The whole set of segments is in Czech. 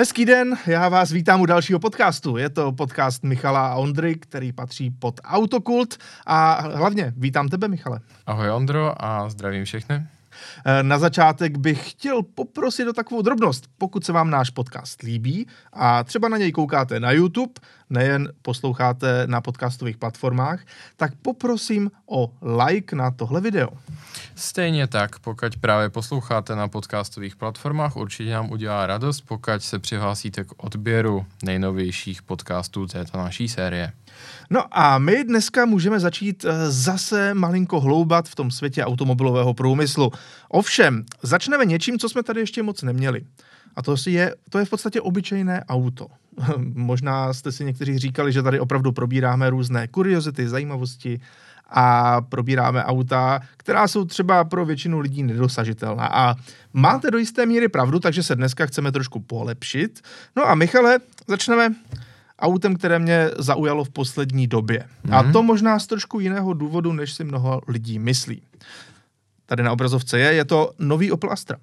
Hezký den, já vás vítám u dalšího podcastu. Je to podcast Michala a Ondry, který patří pod Autokult a hlavně vítám tebe, Michale. Ahoj Ondro a zdravím všechny. Eh, na začátek bych chtěl poprosit o takovou drobnost. Pokud se vám náš podcast líbí a třeba na něj koukáte na YouTube, nejen posloucháte na podcastových platformách, tak poprosím o like na tohle video. Stejně tak, pokud právě posloucháte na podcastových platformách, určitě nám udělá radost, pokud se přihlásíte k odběru nejnovějších podcastů této naší série. No a my dneska můžeme začít eh, zase malinko hloubat v tom světě automobilového průmyslu. Ovšem, začneme něčím, co jsme tady ještě moc neměli. A to je, to je v podstatě obyčejné auto. Možná jste si někteří říkali, že tady opravdu probíráme různé kuriozity, zajímavosti a probíráme auta, která jsou třeba pro většinu lidí nedosažitelná. A máte do jisté míry pravdu, takže se dneska chceme trošku polepšit. No a Michale, začneme autem, které mě zaujalo v poslední době. Mm-hmm. A mhm. to možná z trošku jiného důvodu, než si mnoho lidí myslí. Tady na obrazovce je, je to nový Opel Astra.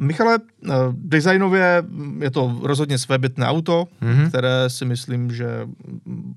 Michale, eh, designově je to rozhodně svébytné auto, mm-hmm. které si myslím, že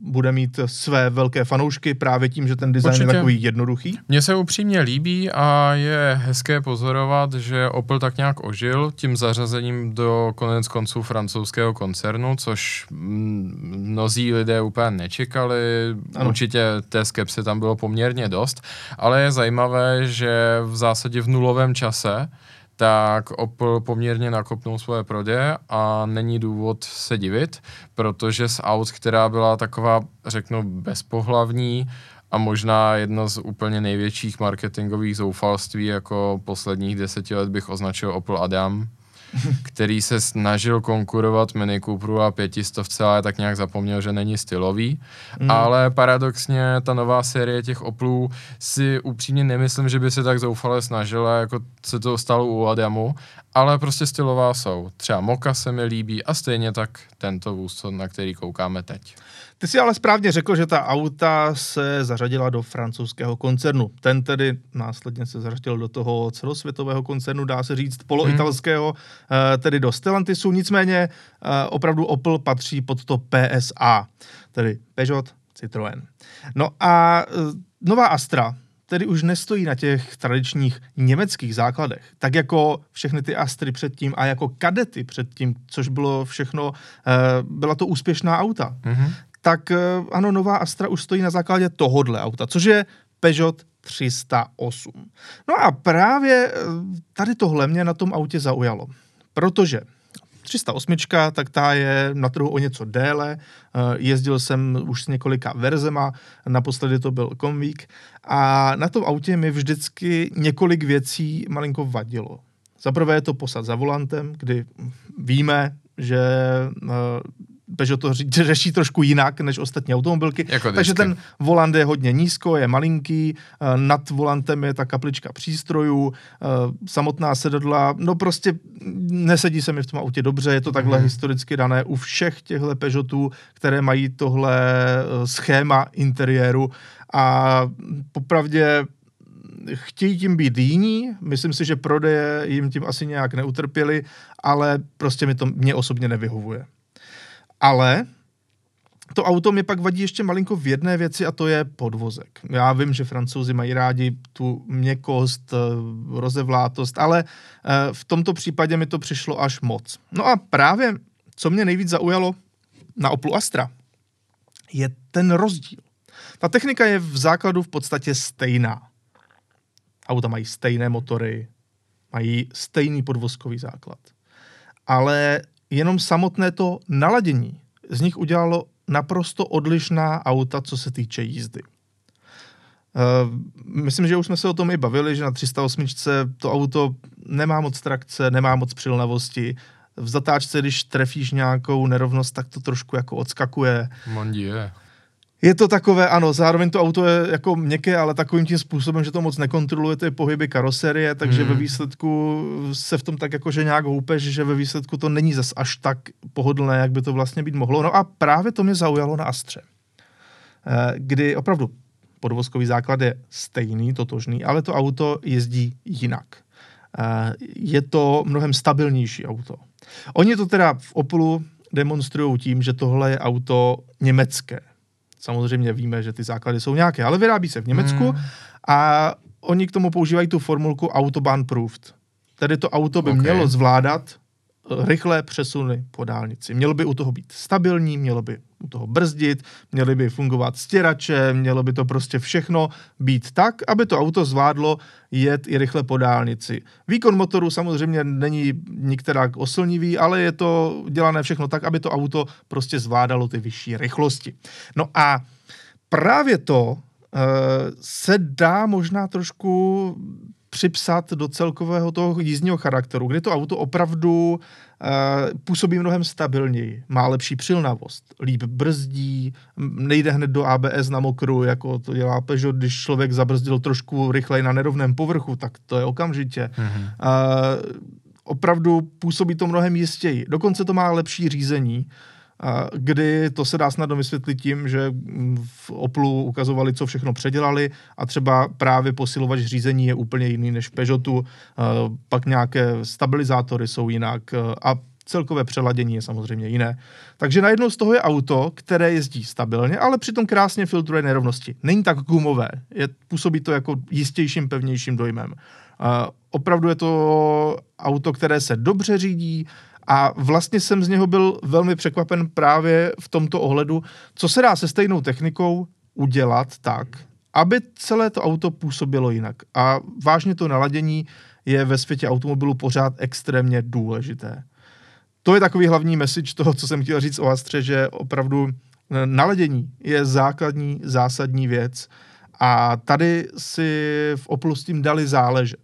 bude mít své velké fanoušky právě tím, že ten design Určitě. je takový jednoduchý. Mně se upřímně líbí a je hezké pozorovat, že Opel tak nějak ožil tím zařazením do konec konců francouzského koncernu, což mnozí lidé úplně nečekali. Ano. Určitě té skepsy tam bylo poměrně dost, ale je zajímavé, že v zásadě v nulovém čase tak Opel poměrně nakopnul svoje prodeje a není důvod se divit, protože z aut, která byla taková, řeknu, bezpohlavní a možná jedno z úplně největších marketingových zoufalství jako posledních deseti let bych označil Opel Adam, který se snažil konkurovat Mini Cooperu a pětistovce, ale tak nějak zapomněl, že není stylový. Mm. Ale paradoxně ta nová série těch Oplů si upřímně nemyslím, že by se tak zoufale snažila, jako se to stalo u Adamu, ale prostě stylová jsou. Třeba Moka se mi líbí a stejně tak tento vůz, na který koukáme teď. Ty si ale správně řekl, že ta auta se zařadila do francouzského koncernu. Ten tedy následně se zařadil do toho celosvětového koncernu, dá se říct poloitalského, hmm. tedy do Stellantisu. Nicméně eh, opravdu Opel patří pod to PSA, tedy Peugeot Citroën. No a eh, nová Astra, tedy už nestojí na těch tradičních německých základech, tak jako všechny ty Astry předtím a jako kadety předtím, což bylo všechno, byla to úspěšná auta. Mm-hmm tak eh, ano, nová Astra už stojí na základě tohodle auta, což je Peugeot 308. No a právě eh, tady tohle mě na tom autě zaujalo, protože 308, tak ta je na trhu o něco déle, eh, jezdil jsem už s několika verzema, naposledy to byl Convic a na tom autě mi vždycky několik věcí malinko vadilo. Za prvé je to posad za volantem, kdy víme, že Peugeot to řeší trošku jinak než ostatní automobilky. Jako takže ten volant je hodně nízko, je malinký, eh, nad volantem je ta kaplička přístrojů, eh, samotná sedadla, no prostě nesedí se mi v tom autě dobře, je to takhle mm. historicky dané u všech těchto Peugeotů, které mají tohle eh, schéma interiéru a popravdě chtějí tím být jiní, myslím si, že prodeje jim tím asi nějak neutrpěli, ale prostě mi to mě osobně nevyhovuje. Ale to auto mi pak vadí ještě malinko v jedné věci a to je podvozek. Já vím, že francouzi mají rádi tu měkkost, eh, rozevlátost, ale eh, v tomto případě mi to přišlo až moc. No a právě, co mě nejvíc zaujalo na Oplu Astra, je ten rozdíl. Ta technika je v základu v podstatě stejná. Auta mají stejné motory, mají stejný podvozkový základ. Ale jenom samotné to naladění z nich udělalo naprosto odlišná auta, co se týče jízdy. Uh, myslím, že už jsme se o tom i bavili, že na 308 to auto nemá moc trakce, nemá moc přilnavosti. V zatáčce, když trefíš nějakou nerovnost, tak to trošku jako odskakuje. Mondie. Je to takové, ano, zároveň to auto je jako měkké, ale takovým tím způsobem, že to moc nekontroluje ty pohyby karoserie, takže hmm. ve výsledku se v tom tak jakože nějak houpeš, že ve výsledku to není zas až tak pohodlné, jak by to vlastně být mohlo. No a právě to mě zaujalo na Astře, eh, kdy opravdu podvozkový základ je stejný, totožný, ale to auto jezdí jinak. je to mnohem stabilnější auto. Oni to teda v Opelu demonstrují tím, že tohle je auto německé. Samozřejmě víme, že ty základy jsou nějaké, ale vyrábí se v Německu hmm. a oni k tomu používají tu formulku Autobahn Proved. Tedy to auto by okay. mělo zvládat rychlé přesuny po dálnici. Mělo by u toho být stabilní, mělo by u toho brzdit, měly by fungovat stěrače, mělo by to prostě všechno být tak, aby to auto zvládlo jet i rychle po dálnici. Výkon motoru samozřejmě není nikterak oslnivý, ale je to dělané všechno tak, aby to auto prostě zvládalo ty vyšší rychlosti. No a právě to uh, se dá možná trošku připsat do celkového toho jízdního charakteru, kdy to auto opravdu uh, působí mnohem stabilněji, má lepší přilnavost, líp brzdí, nejde hned do ABS na mokru, jako to dělá Peugeot, když člověk zabrzdil trošku rychleji na nerovném povrchu, tak to je okamžitě. Mm-hmm. Uh, opravdu působí to mnohem jistěji. Dokonce to má lepší řízení, kdy to se dá snadno vysvětlit tím, že v Oplu ukazovali, co všechno předělali a třeba právě posilovač řízení je úplně jiný než v Peugeotu, pak nějaké stabilizátory jsou jinak a celkové přeladění je samozřejmě jiné. Takže najednou z toho je auto, které jezdí stabilně, ale přitom krásně filtruje nerovnosti. Není tak gumové, je, působí to jako jistějším, pevnějším dojmem. Uh, opravdu je to auto, které se dobře řídí, a vlastně jsem z něho byl velmi překvapen právě v tomto ohledu, co se dá se stejnou technikou udělat tak, aby celé to auto působilo jinak. A vážně to naladění je ve světě automobilu pořád extrémně důležité. To je takový hlavní message toho, co jsem chtěl říct o Astře, že opravdu naladění je základní, zásadní věc a tady si v Oplu s tím dali záležet.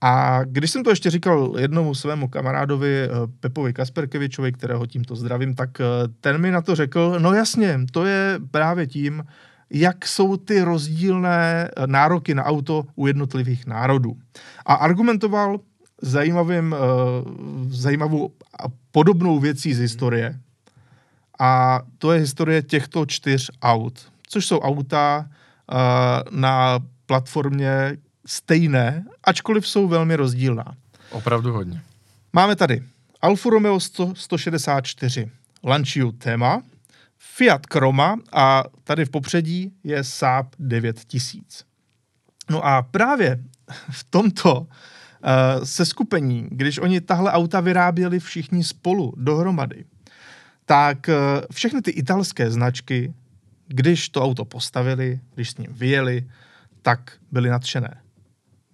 A když jsem to ještě říkal jednomu svému kamarádovi eh, Pepovi Kasperkevičovi, kterého tímto zdravím, tak eh, ten mi na to řekl, no jasně, to je právě tím, jak jsou ty rozdílné eh, nároky na auto u jednotlivých národů. A argumentoval zajímavým, zajímavou a podobnou věcí z historie. A to je historie těchto čtyř aut, což jsou auta na platformě, stejné, ačkoliv jsou velmi rozdílná. Opravdu hodně. Máme tady Alfa Romeo 100, 164, Lancia Tema, Fiat Croma a tady v popředí je Saab 9000. No a právě v tomto uh, seskupení, když oni tahle auta vyráběli všichni spolu dohromady, tak uh, všechny ty italské značky, když to auto postavili, když s ním vyjeli, tak byly nadšené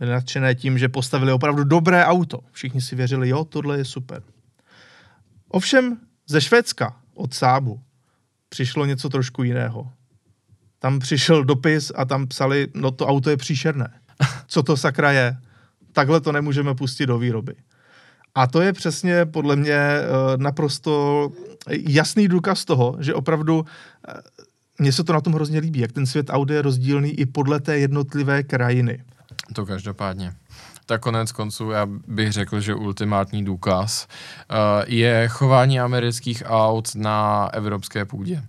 nadšené tím, že postavili opravdu dobré auto. Všichni si věřili, jo, tohle je super. Ovšem ze Švédska od Sábu přišlo něco trošku jiného. Tam přišel dopis a tam psali, no to auto je příšerné. Co to sakra je? Takhle to nemůžeme pustit do výroby. A to je přesně podle mě eh, naprosto jasný důkaz toho, že opravdu eh, mně se to na tom hrozně líbí, jak ten svět Audi je rozdílný i podle té jednotlivé krajiny. To každopádně. Tak konec konců já bych řekl, že ultimátní důkaz uh, je chování amerických aut na evropské půdě.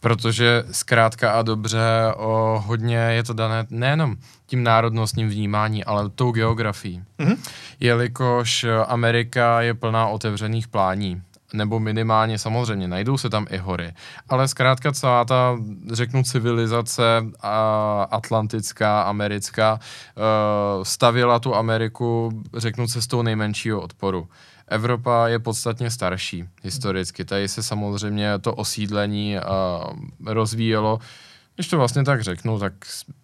Protože zkrátka a dobře o hodně je to dané nejenom tím národnostním vnímání, ale tou geografií. Mm-hmm. Jelikož Amerika je plná otevřených plání nebo minimálně samozřejmě najdou se tam i hory, ale zkrátka celá ta, řeknu, civilizace a, atlantická, americká, uh, stavěla tu Ameriku, řeknu, cestou nejmenšího odporu. Evropa je podstatně starší historicky, tady se samozřejmě to osídlení uh, rozvíjelo, když to vlastně tak řeknu, tak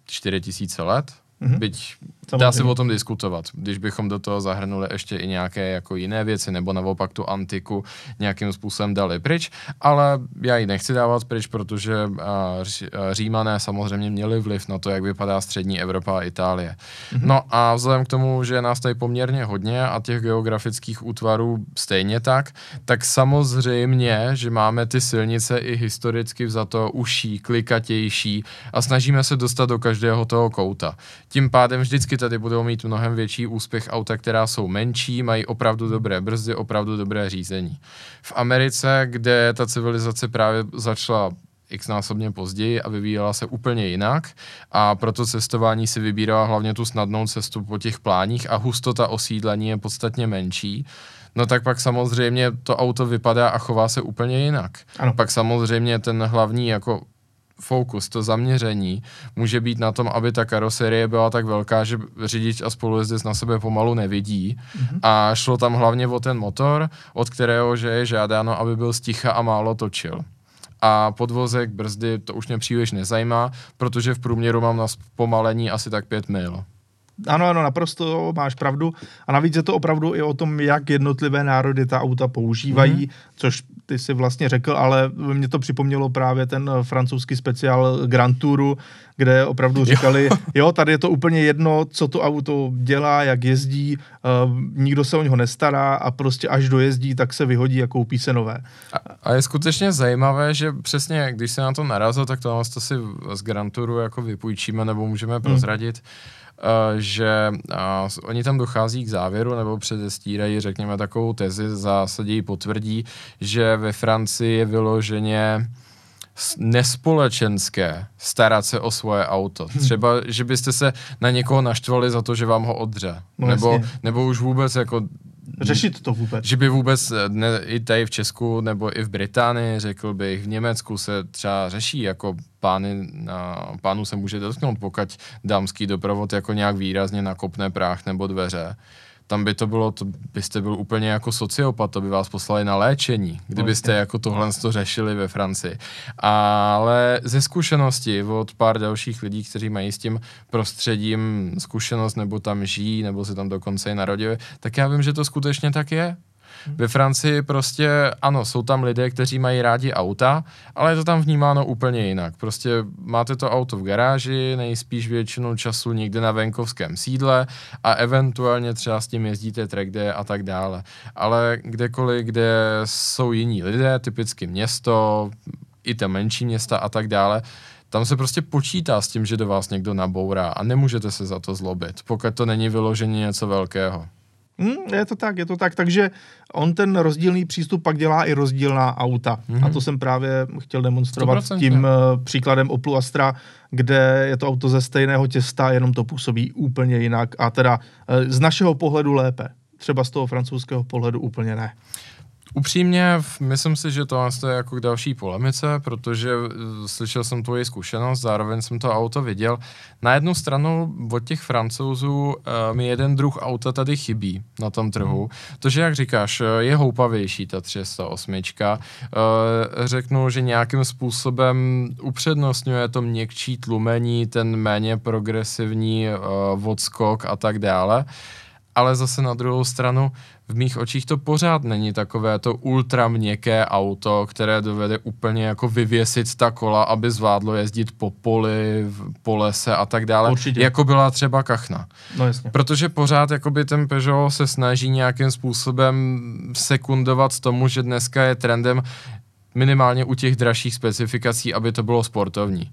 4000 let, Mm-hmm. Byť Samozřejmě. dá se o tom diskutovat, když bychom do toho zahrnuli ještě i nějaké jako jiné věci, nebo naopak tu antiku nějakým způsobem dali pryč, ale já ji nechci dávat pryč, protože římané samozřejmě měli vliv na to, jak vypadá střední Evropa a Itálie. Mm-hmm. No a vzhledem k tomu, že nás tady poměrně hodně a těch geografických útvarů stejně tak, tak samozřejmě, že máme ty silnice i historicky vzato uší, klikatější a snažíme se dostat do každého toho kouta tím pádem vždycky tady budou mít mnohem větší úspěch auta, která jsou menší, mají opravdu dobré brzdy, opravdu dobré řízení. V Americe, kde ta civilizace právě začala xnásobně později a vyvíjela se úplně jinak a proto cestování si vybírala hlavně tu snadnou cestu po těch pláních a hustota osídlení je podstatně menší, no tak pak samozřejmě to auto vypadá a chová se úplně jinak. Ano. Pak samozřejmě ten hlavní jako fokus, to zaměření může být na tom, aby ta karoserie byla tak velká, že řidič a spolujezdec na sebe pomalu nevidí. Mm-hmm. A šlo tam hlavně o ten motor, od kterého že je žádáno, aby byl sticha a málo točil. A podvozek, brzdy, to už mě příliš nezajímá, protože v průměru mám na zpomalení asi tak 5 mil. Ano, ano, naprosto máš pravdu. A navíc je to opravdu i o tom, jak jednotlivé národy ta auta používají, mm-hmm. což ty si vlastně řekl, ale mě to připomnělo právě ten francouzský speciál Grand Touru, kde opravdu říkali, jo. jo, tady je to úplně jedno, co to auto dělá, jak jezdí, uh, nikdo se o něho nestará a prostě až dojezdí, tak se vyhodí a koupí se nové. A, a je skutečně zajímavé, že přesně, když se na to narazil, tak to, to si z Grand Touru jako vypůjčíme nebo můžeme hmm. prozradit. Hmm Eh, že uh, oni tam dochází k závěru nebo předestírají, řekněme, takovou tezi, v zásadě ji potvrdí, že ve Francii je vyloženě nespolečenské starat se o svoje auto. Hm. Třeba, že byste se na někoho naštvali za to, že vám ho odře. No, nebo, nebo už vůbec jako řešit to vůbec. Že by vůbec eh, ne, i tady v Česku nebo i v Británii, řekl bych, v Německu se třeba řeší, jako pány, na, pánu se může dotknout, pokud dámský doprovod jako nějak výrazně nakopne práh nebo dveře tam by to bylo, to byste byl úplně jako sociopat, to by vás poslali na léčení, kdybyste jako tohle to řešili ve Francii. Ale ze zkušenosti od pár dalších lidí, kteří mají s tím prostředím zkušenost, nebo tam žijí, nebo se tam dokonce i narodili, tak já vím, že to skutečně tak je. Ve Francii prostě, ano, jsou tam lidé, kteří mají rádi auta, ale je to tam vnímáno úplně jinak. Prostě máte to auto v garáži, nejspíš většinu času někde na venkovském sídle a eventuálně třeba s tím jezdíte track day a tak dále. Ale kdekoliv, kde jsou jiní lidé, typicky město, i ty menší města a tak dále, tam se prostě počítá s tím, že do vás někdo nabourá a nemůžete se za to zlobit, pokud to není vyloženě něco velkého. Hmm, je to tak, je to tak. Takže on ten rozdílný přístup pak dělá i rozdílná auta. Mm-hmm. A to jsem právě chtěl demonstrovat 100%. tím uh, příkladem Oplu Astra, kde je to auto ze stejného těsta, jenom to působí úplně jinak. A teda uh, z našeho pohledu lépe. Třeba z toho francouzského pohledu úplně ne. Upřímně, myslím si, že to je jako k další polemice, protože eh, slyšel jsem tvoji zkušenost, zároveň jsem to auto viděl. Na jednu stranu od těch francouzů uh, mi jeden druh auta tady chybí na tom trhu. Hmm. To, že jak říkáš, eh, je houpavější ta 308. Uh, řeknu, že nějakým způsobem upřednostňuje to měkčí tlumení, ten méně progresivní odskok a tak dále. Ale zase na druhou stranu v mých očích to pořád není takové to ultra měkké auto, které dovede úplně jako vyvěsit ta kola, aby zvládlo jezdit po poli, po lese a tak dále, Určitě. jako byla třeba kachna. No jasně. Protože pořád jakoby ten Peugeot se snaží nějakým způsobem sekundovat tomu, že dneska je trendem minimálně u těch dražších specifikací, aby to bylo sportovní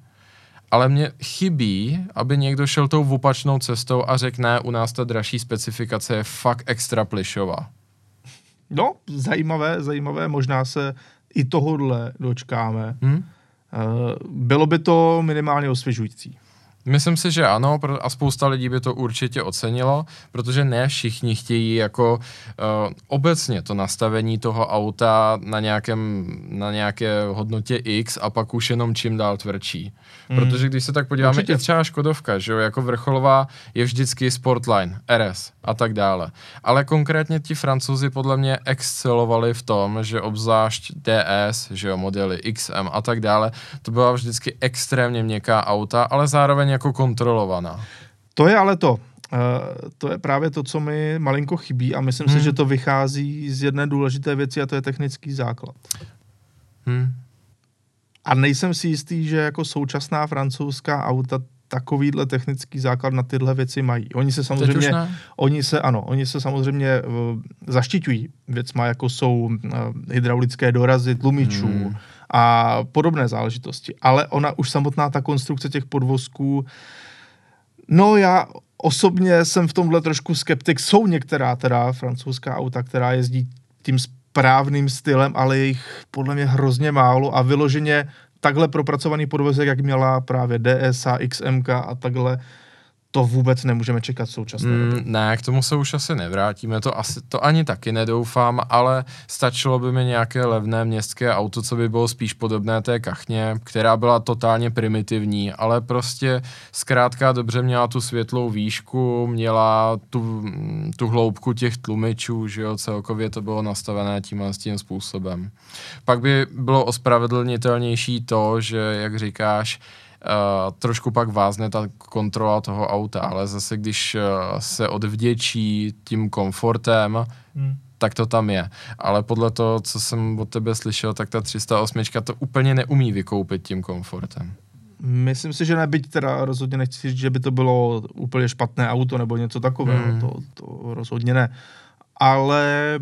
ale mě chybí, aby někdo šel tou opačnou cestou a řekl, ne, u nás ta dražší specifikace je fakt extra plišová. No, zajímavé, zajímavé, možná se i tohodle dočkáme. Hmm? Bylo by to minimálně osvěžující. Myslím si, že ano a spousta lidí by to určitě ocenilo, protože ne všichni chtějí jako uh, obecně to nastavení toho auta na, nějakém, na nějaké hodnotě X a pak už jenom čím dál tvrdší. Mm. Protože když se tak podíváme, určitě. i třeba Škodovka, že jo, jako vrcholová je vždycky Sportline, RS a tak dále. Ale konkrétně ti francouzi podle mě excelovali v tom, že obzvlášť DS, že jo, modely XM a tak dále, to byla vždycky extrémně měkká auta, ale zároveň jako kontrolovaná. To je ale to. Uh, to je právě to, co mi malinko chybí a myslím hmm. si, že to vychází z jedné důležité věci a to je technický základ. Hmm. A nejsem si jistý, že jako současná francouzská auta takovýhle technický základ na tyhle věci mají. Oni se samozřejmě, oni se, ano, oni se samozřejmě uh, zaštiťují věcma, jako jsou uh, hydraulické dorazy tlumičů, hmm a podobné záležitosti. Ale ona už samotná ta konstrukce těch podvozků, no já osobně jsem v tomhle trošku skeptik. Jsou některá teda francouzská auta, která jezdí tím správným stylem, ale je jich podle mě hrozně málo a vyloženě takhle propracovaný podvozek, jak měla právě DSA, XMK a takhle, to vůbec nemůžeme čekat v současné mm, době. Ne, k tomu se už asi nevrátíme, to, asi, to ani taky nedoufám, ale stačilo by mi nějaké levné městské auto, co by bylo spíš podobné té kachně, která byla totálně primitivní, ale prostě zkrátka dobře měla tu světlou výšku, měla tu, tu hloubku těch tlumičů, že jo, celkově to bylo nastavené tímhle s tím způsobem. Pak by bylo ospravedlnitelnější to, že, jak říkáš, Uh, trošku pak vázne ta kontrola toho auta, ale zase když uh, se odvděčí tím komfortem, hmm. tak to tam je. Ale podle toho, co jsem od tebe slyšel, tak ta 308 to úplně neumí vykoupit tím komfortem. Myslím si, že nebyť teda rozhodně nechci říct, že by to bylo úplně špatné auto nebo něco takového, hmm. to, to rozhodně ne. Ale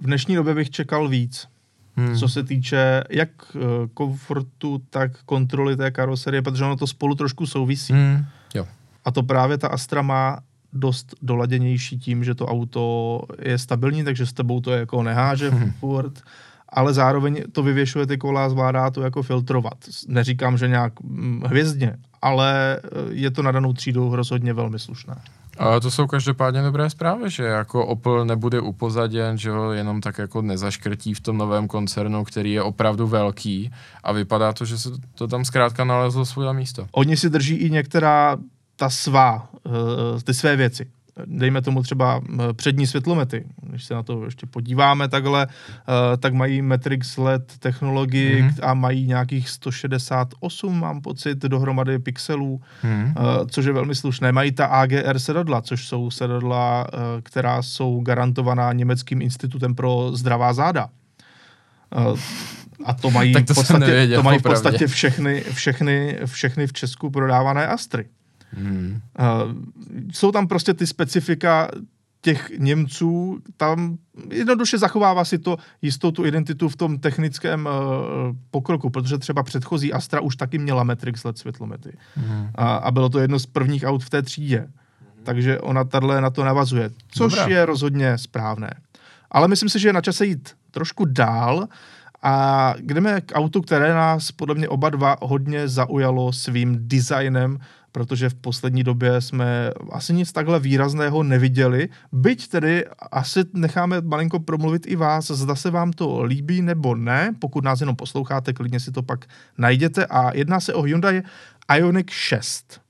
v dnešní době bych čekal víc hmm. co se týče jak uh, komfortu, tak kontroly té karoserie, protože ono to spolu trošku souvisí. Hmm. Jo. A to právě ta Astra má dost doladěnější tím, že to auto je stabilní, takže s tebou to jako neháže hmm. furt, ale zároveň to vyvěšuje ty kola a zvládá to jako filtrovat. Neříkám, že nějak hm, hvězdně, ale eh, je to na danou třídu rozhodně velmi slušné. Ale to jsou každopádně dobré zprávy, že jako Opel nebude upozaděn, že ho jenom tak jako nezaškrtí v tom novém koncernu, který je opravdu velký a vypadá to, že se to tam zkrátka nalezlo svoje místo. Oni si drží i některá ta svá, eh, ty své věci dejme tomu třeba přední světlomety, když se na to ještě podíváme takhle, eh, tak mají Matrix LED technologii mm-hmm. a mají nějakých 168, mám pocit, dohromady pixelů, mm-hmm. což je velmi slušné. Mají ta AGR sedadla, což jsou sedadla, eh, která jsou garantovaná Německým institutem pro zdravá záda. A to mají, tak to v podstatě, nevěděl, to mají v podstatě všechny, všechny, všechny v Česku prodávané Astry. Hmm. Uh, jsou tam prostě ty specifika těch Němců, tam jednoduše zachovává si to jistou tu identitu v tom technickém uh, pokroku, protože třeba předchozí Astra už taky měla Matrix LED světlomety. Hmm. A, a bylo to jedno z prvních aut v té třídě. Hmm. Takže ona tahle na to navazuje, což Dobrá. je rozhodně správné. Ale myslím si, že je na čase jít trošku dál a jdeme k autu, které nás podle mě oba dva hodně zaujalo svým designem, protože v poslední době jsme asi nic takhle výrazného neviděli. Byť tedy asi necháme malinko promluvit i vás, zda se vám to líbí nebo ne. Pokud nás jenom posloucháte, klidně si to pak najděte. A jedná se o Hyundai Ioniq 6.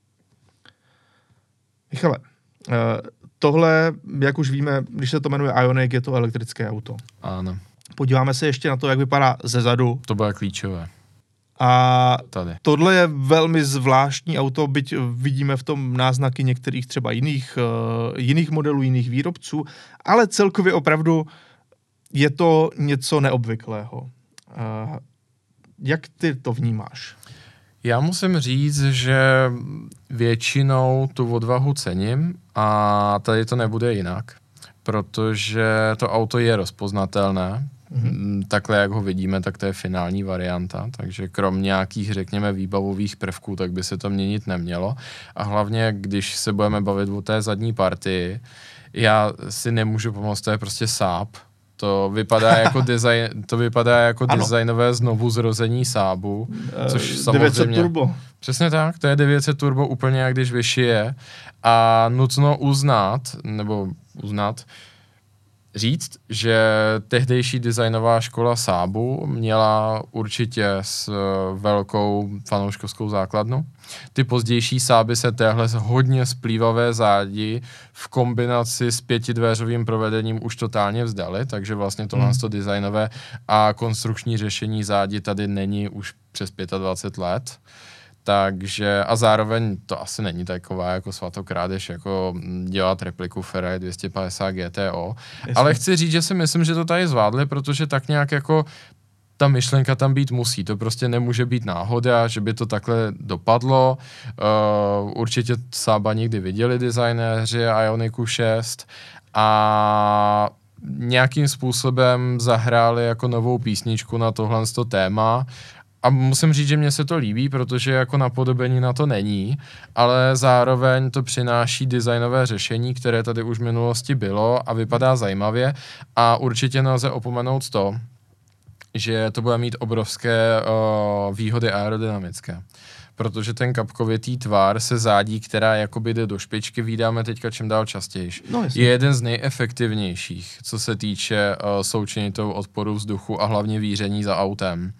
Michale, eh, tohle, jak už víme, když se to jmenuje Ioniq, je to elektrické auto. Ano. Podíváme se ještě na to, jak vypadá ze zadu. To bude klíčové. A Tady. tohle je velmi zvláštní auto, byť vidíme v tom náznaky některých třeba jiných, uh, jiných modelů, jiných výrobců, ale celkově opravdu je to něco neobvyklého. Uh, jak ty to vnímáš? Já musím říct, že většinou tu odvahu cením a tady to nebude jinak, protože to auto je rozpoznatelné, Mm-hmm. Takhle, jak ho vidíme, tak to je finální varianta, takže krom nějakých, řekněme, výbavových prvků, tak by se to měnit nemělo. A hlavně, když se budeme bavit o té zadní partii, já si nemůžu pomoct, to je prostě sáp, to vypadá jako, design, to vypadá jako designové znovu zrození Sábu, eh, což samozřejmě... 900 turbo. Přesně tak, to je 900 turbo úplně jak když vyšije a nutno uznat, nebo uznat, říct, že tehdejší designová škola Sábu měla určitě s eh, velkou fanouškovskou základnu. Ty pozdější Sáby se téhle hodně splývavé zádi v kombinaci s pětidvéřovým provedením už totálně vzdali, takže vlastně tohle hmm. to designové a konstrukční řešení zádi tady není už přes 25 let. Takže a zároveň to asi není taková jako svatokrádež, jako dělat repliku Ferrari 250 GTO. Jasně. Ale chci říct, že si myslím, že to tady zvládli, protože tak nějak jako ta myšlenka tam být musí. To prostě nemůže být náhoda, že by to takhle dopadlo. Uh, určitě Sába nikdy viděli designéři Ioniku 6 a nějakým způsobem zahráli jako novou písničku na tohle téma a musím říct, že mně se to líbí, protože jako napodobení na to není, ale zároveň to přináší designové řešení, které tady už v minulosti bylo a vypadá zajímavě a určitě nelze opomenout to, že to bude mít obrovské uh, výhody aerodynamické protože ten kapkovitý tvar se zádí, která jakoby jde do špičky, vydáme teďka čím dál častěji. No, je jeden z nejefektivnějších, co se týče uh, součinitou odporu vzduchu a hlavně víření za autem.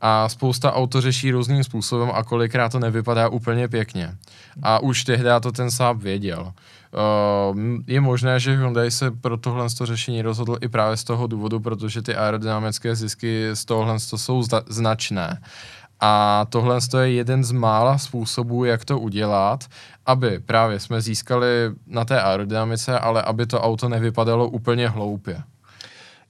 A spousta auto řeší různým způsobem a kolikrát to nevypadá úplně pěkně. A už tehdy to ten Saab věděl. Uh, je možné, že Hyundai se pro tohle řešení rozhodl i právě z toho důvodu, protože ty aerodynamické zisky z tohle jsou značné. A tohle je jeden z mála způsobů, jak to udělat, aby právě jsme získali na té aerodynamice, ale aby to auto nevypadalo úplně hloupě.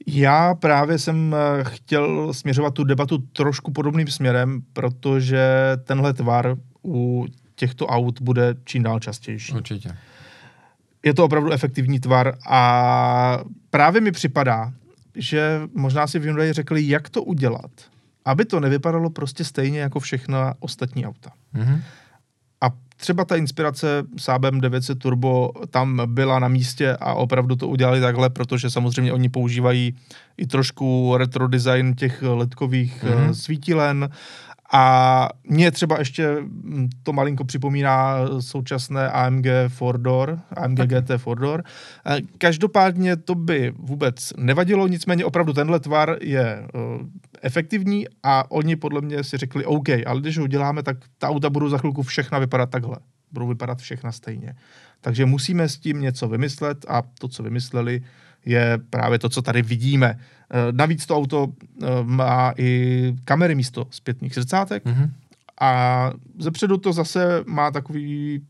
Já právě jsem eh, chtěl směřovat tu debatu trošku podobným směrem, protože tenhle tvar u těchto aut bude čím dál častější. Určitě. Je to opravdu efektivní tvar a právě mi připadá, že možná si v Hyundai řekli, jak to udělat, aby to nevypadalo prostě stejně jako všechna ostatní auta. Mm-hmm. Třeba ta inspirace Saabem 900 Turbo tam byla na místě a opravdu to udělali takhle, protože samozřejmě oni používají i trošku retro design těch ledkových mm-hmm. svítilen a mě třeba ještě hm, to malinko připomíná současné AMG Fordor, AMG tak. GT Fordor. Eh, každopádně to by vůbec nevadilo, nicméně opravdu tenhle tvar je uh, efektivní a oni podle mě si řekli OK, ale když ho uděláme, tak ta auta budou za chvilku všechna vypadat takhle. Budou vypadat všechna stejně. Takže musíme s tím něco vymyslet a to, co vymysleli, je právě to, co tady vidíme. Eh, navíc to auto eh, má i kamery místo zpětných zrcátek mm-hmm. a zepředu to zase má takový,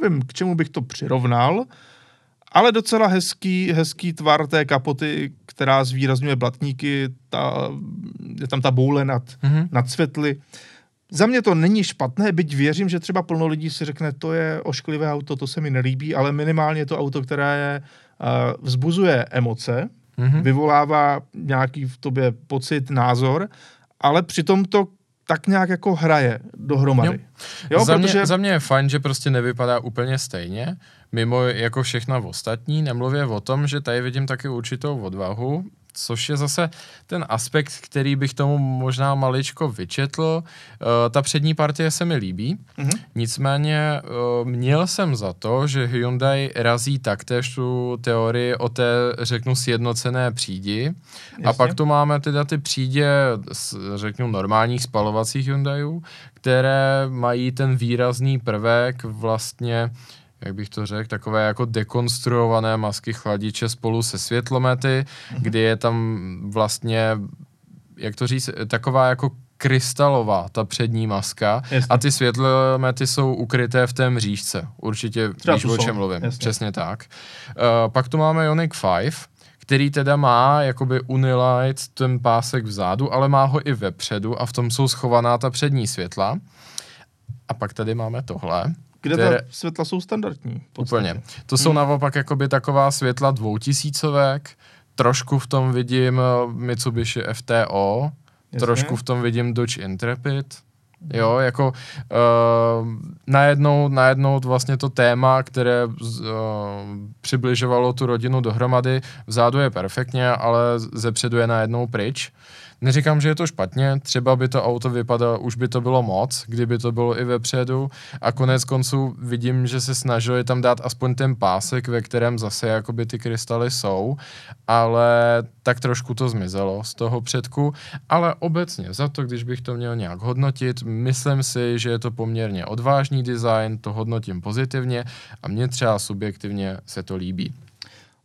nevím, k čemu bych to přirovnal, ale docela hezký, hezký tvar té kapoty, která zvýrazňuje blatníky, ta, je tam ta boule nad, mm-hmm. nad světly. Za mě to není špatné, byť věřím, že třeba plno lidí si řekne, to je ošklivé auto, to se mi nelíbí, ale minimálně je to auto, které je, vzbuzuje emoce, mm-hmm. vyvolává nějaký v tobě pocit, názor, ale přitom to tak nějak jako hraje dohromady. Jo. Jo, za, protože... mě, za mě je fajn, že prostě nevypadá úplně stejně, mimo jako všechna ostatní, nemluvě o tom, že tady vidím taky určitou odvahu, což je zase ten aspekt, který bych tomu možná maličko vyčetl. Uh, ta přední partie se mi líbí, mm-hmm. nicméně uh, měl jsem za to, že Hyundai razí taktéž tu teorii o té, řeknu, sjednocené přídi. Jasně. A pak tu máme teda ty přídě, řeknu, normálních spalovacích Hyundaiů, které mají ten výrazný prvek vlastně uh, jak bych to řekl, takové jako dekonstruované masky chladiče spolu se světlomety, mm-hmm. kdy je tam vlastně, jak to říct, taková jako krystalová, ta přední maska jasně. a ty světlomety jsou ukryté v té mřížce. Určitě Třeba víš, o čem mluvím. Jasně. Přesně tak. Uh, pak tu máme Ioniq 5, který teda má jakoby Unilight ten pásek vzadu, ale má ho i vepředu a v tom jsou schovaná ta přední světla. A pak tady máme tohle, kde které... ta světla jsou standardní. Úplně. To jsou hmm. naopak jakoby taková světla dvoutisícovek, trošku v tom vidím eh, Mitsubishi FTO, Jasně. trošku v tom vidím Dodge Intrepid, Jo, jako uh, najednou, najednou vlastně to téma, které uh, přibližovalo tu rodinu dohromady, vzadu je perfektně, ale zepředu je najednou pryč. Neříkám, že je to špatně, třeba by to auto vypadalo, už by to bylo moc, kdyby to bylo i vepředu. A konec konců vidím, že se snažili tam dát aspoň ten pásek, ve kterém zase jakoby ty krystaly jsou, ale tak trošku to zmizelo z toho předku, ale obecně za to, když bych to měl nějak hodnotit, myslím si, že je to poměrně odvážný design, to hodnotím pozitivně a mně třeba subjektivně se to líbí.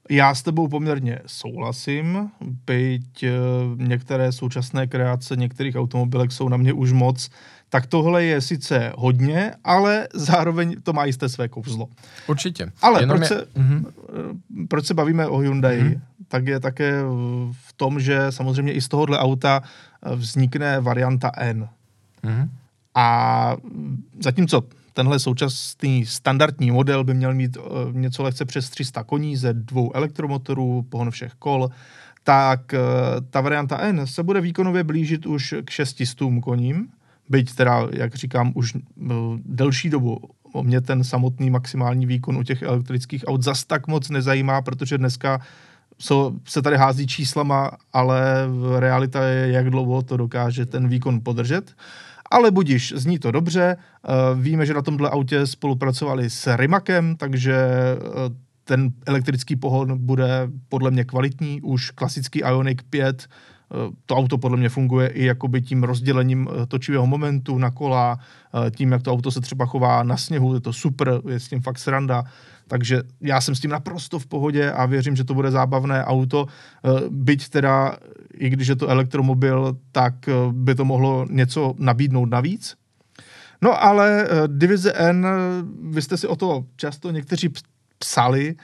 Já s tebou poměrně souhlasím, byť eh, některé současné kreace některých automobilek jsou na mě už moc, tak tohle je sice hodně, ale zároveň to má jisté své kouzlo. Určitě. Ale proč, je... se, mm-hmm. proč se bavíme o Hyundai, mm-hmm. tak je také v tom, že samozřejmě i z tohohle auta eh, vznikne varianta N. Mm-hmm. A zatímco tenhle současný standardní model by měl mít uh, něco lehce přes 300 koní ze dvou elektromotorů, pohon všech kol, tak uh, ta varianta N se bude výkonově blížit už k 600 koním, byť teda, jak říkám, už uh, delší dobu mě ten samotný maximální výkon u těch elektrických aut zas tak moc nezajímá, protože dneska so, se tady hází číslama, ale realita je, jak dlouho to dokáže ten výkon podržet. Ale budiš, zní to dobře. Uh, víme, že na tomhle autě spolupracovali s Rimakem, takže uh, ten elektrický pohon bude podle mě kvalitní. Už klasický Ioniq 5 to auto podle mě funguje i jakoby tím rozdělením točivého momentu na kola, tím, jak to auto se třeba chová na sněhu, je to super, je s tím fakt sranda. Takže já jsem s tím naprosto v pohodě a věřím, že to bude zábavné auto. Byť teda, i když je to elektromobil, tak by to mohlo něco nabídnout navíc. No ale divize N, vy jste si o to často někteří psali,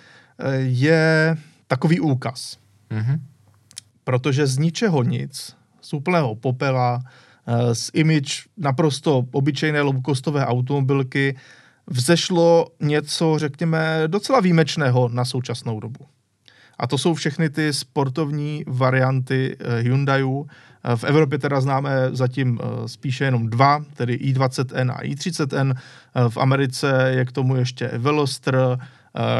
je takový úkaz. Mm-hmm protože z ničeho nic, z úplného popela, eh, z image naprosto obyčejné low-costové automobilky vzešlo něco, řekněme, docela výjimečného na současnou dobu. A to jsou všechny ty sportovní varianty eh, Hyundaiů. Eh, v Evropě teda známe zatím spíše jenom dva, tedy i20N a i30N. V Americe je k tomu ještě Veloster,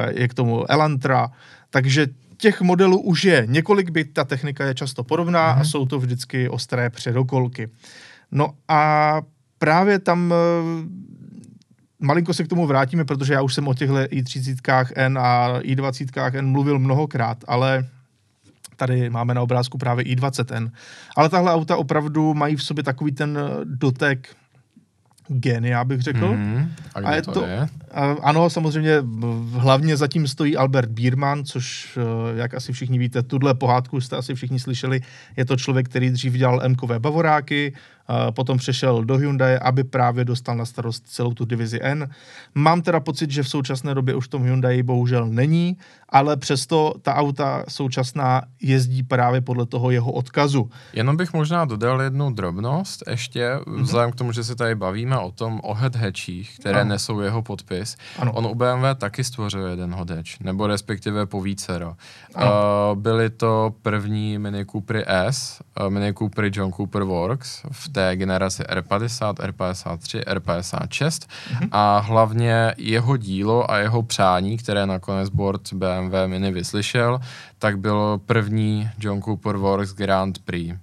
je k tomu Elantra. Takže těch modelů už je několik, byt ta technika je často podobná mm-hmm. a mhm. jsou to vždycky ostré předokolky. No a právě tam eh, malinko se k tomu vrátíme, protože já už jsem o těchto i30 N a i20 N mluvil mnohokrát, ale tady máme na obrázku právě i20N. Ale tahle auta opravdu mají v sobě takový ten dotek já bych řekl. Mm, a, a je to, to je? Ano, samozřejmě hlavně zatím stojí Albert Biermann, což, eh, jak asi všichni víte, tuhle pohádku jste asi všichni slyšeli. Je to člověk, který dřív dělal MKV Bavoráky, potom přešel do Hyundai, aby právě dostal na starost celou tu divizi N. Mám teda pocit, že v současné době už v tom Hyundai bohužel není, ale přesto ta auta současná jezdí právě podle toho jeho odkazu. Jenom bych možná dodal jednu drobnost ještě, mm-hmm. vzhledem k tomu, že se tady bavíme o tom o head hatchích, které ano. nesou jeho podpis. Ano. On u BMW taky stvořil jeden hatch, nebo respektive po vícero. Uh, byly to první Mini Cooper S, uh, Mini Cooper John Cooper Works v té generaci R50, R53, R56 mm-hmm. a hlavně jeho dílo a jeho přání, které nakonec board BMW Mini vyslyšel, tak bylo první John Cooper Works Grand Prix.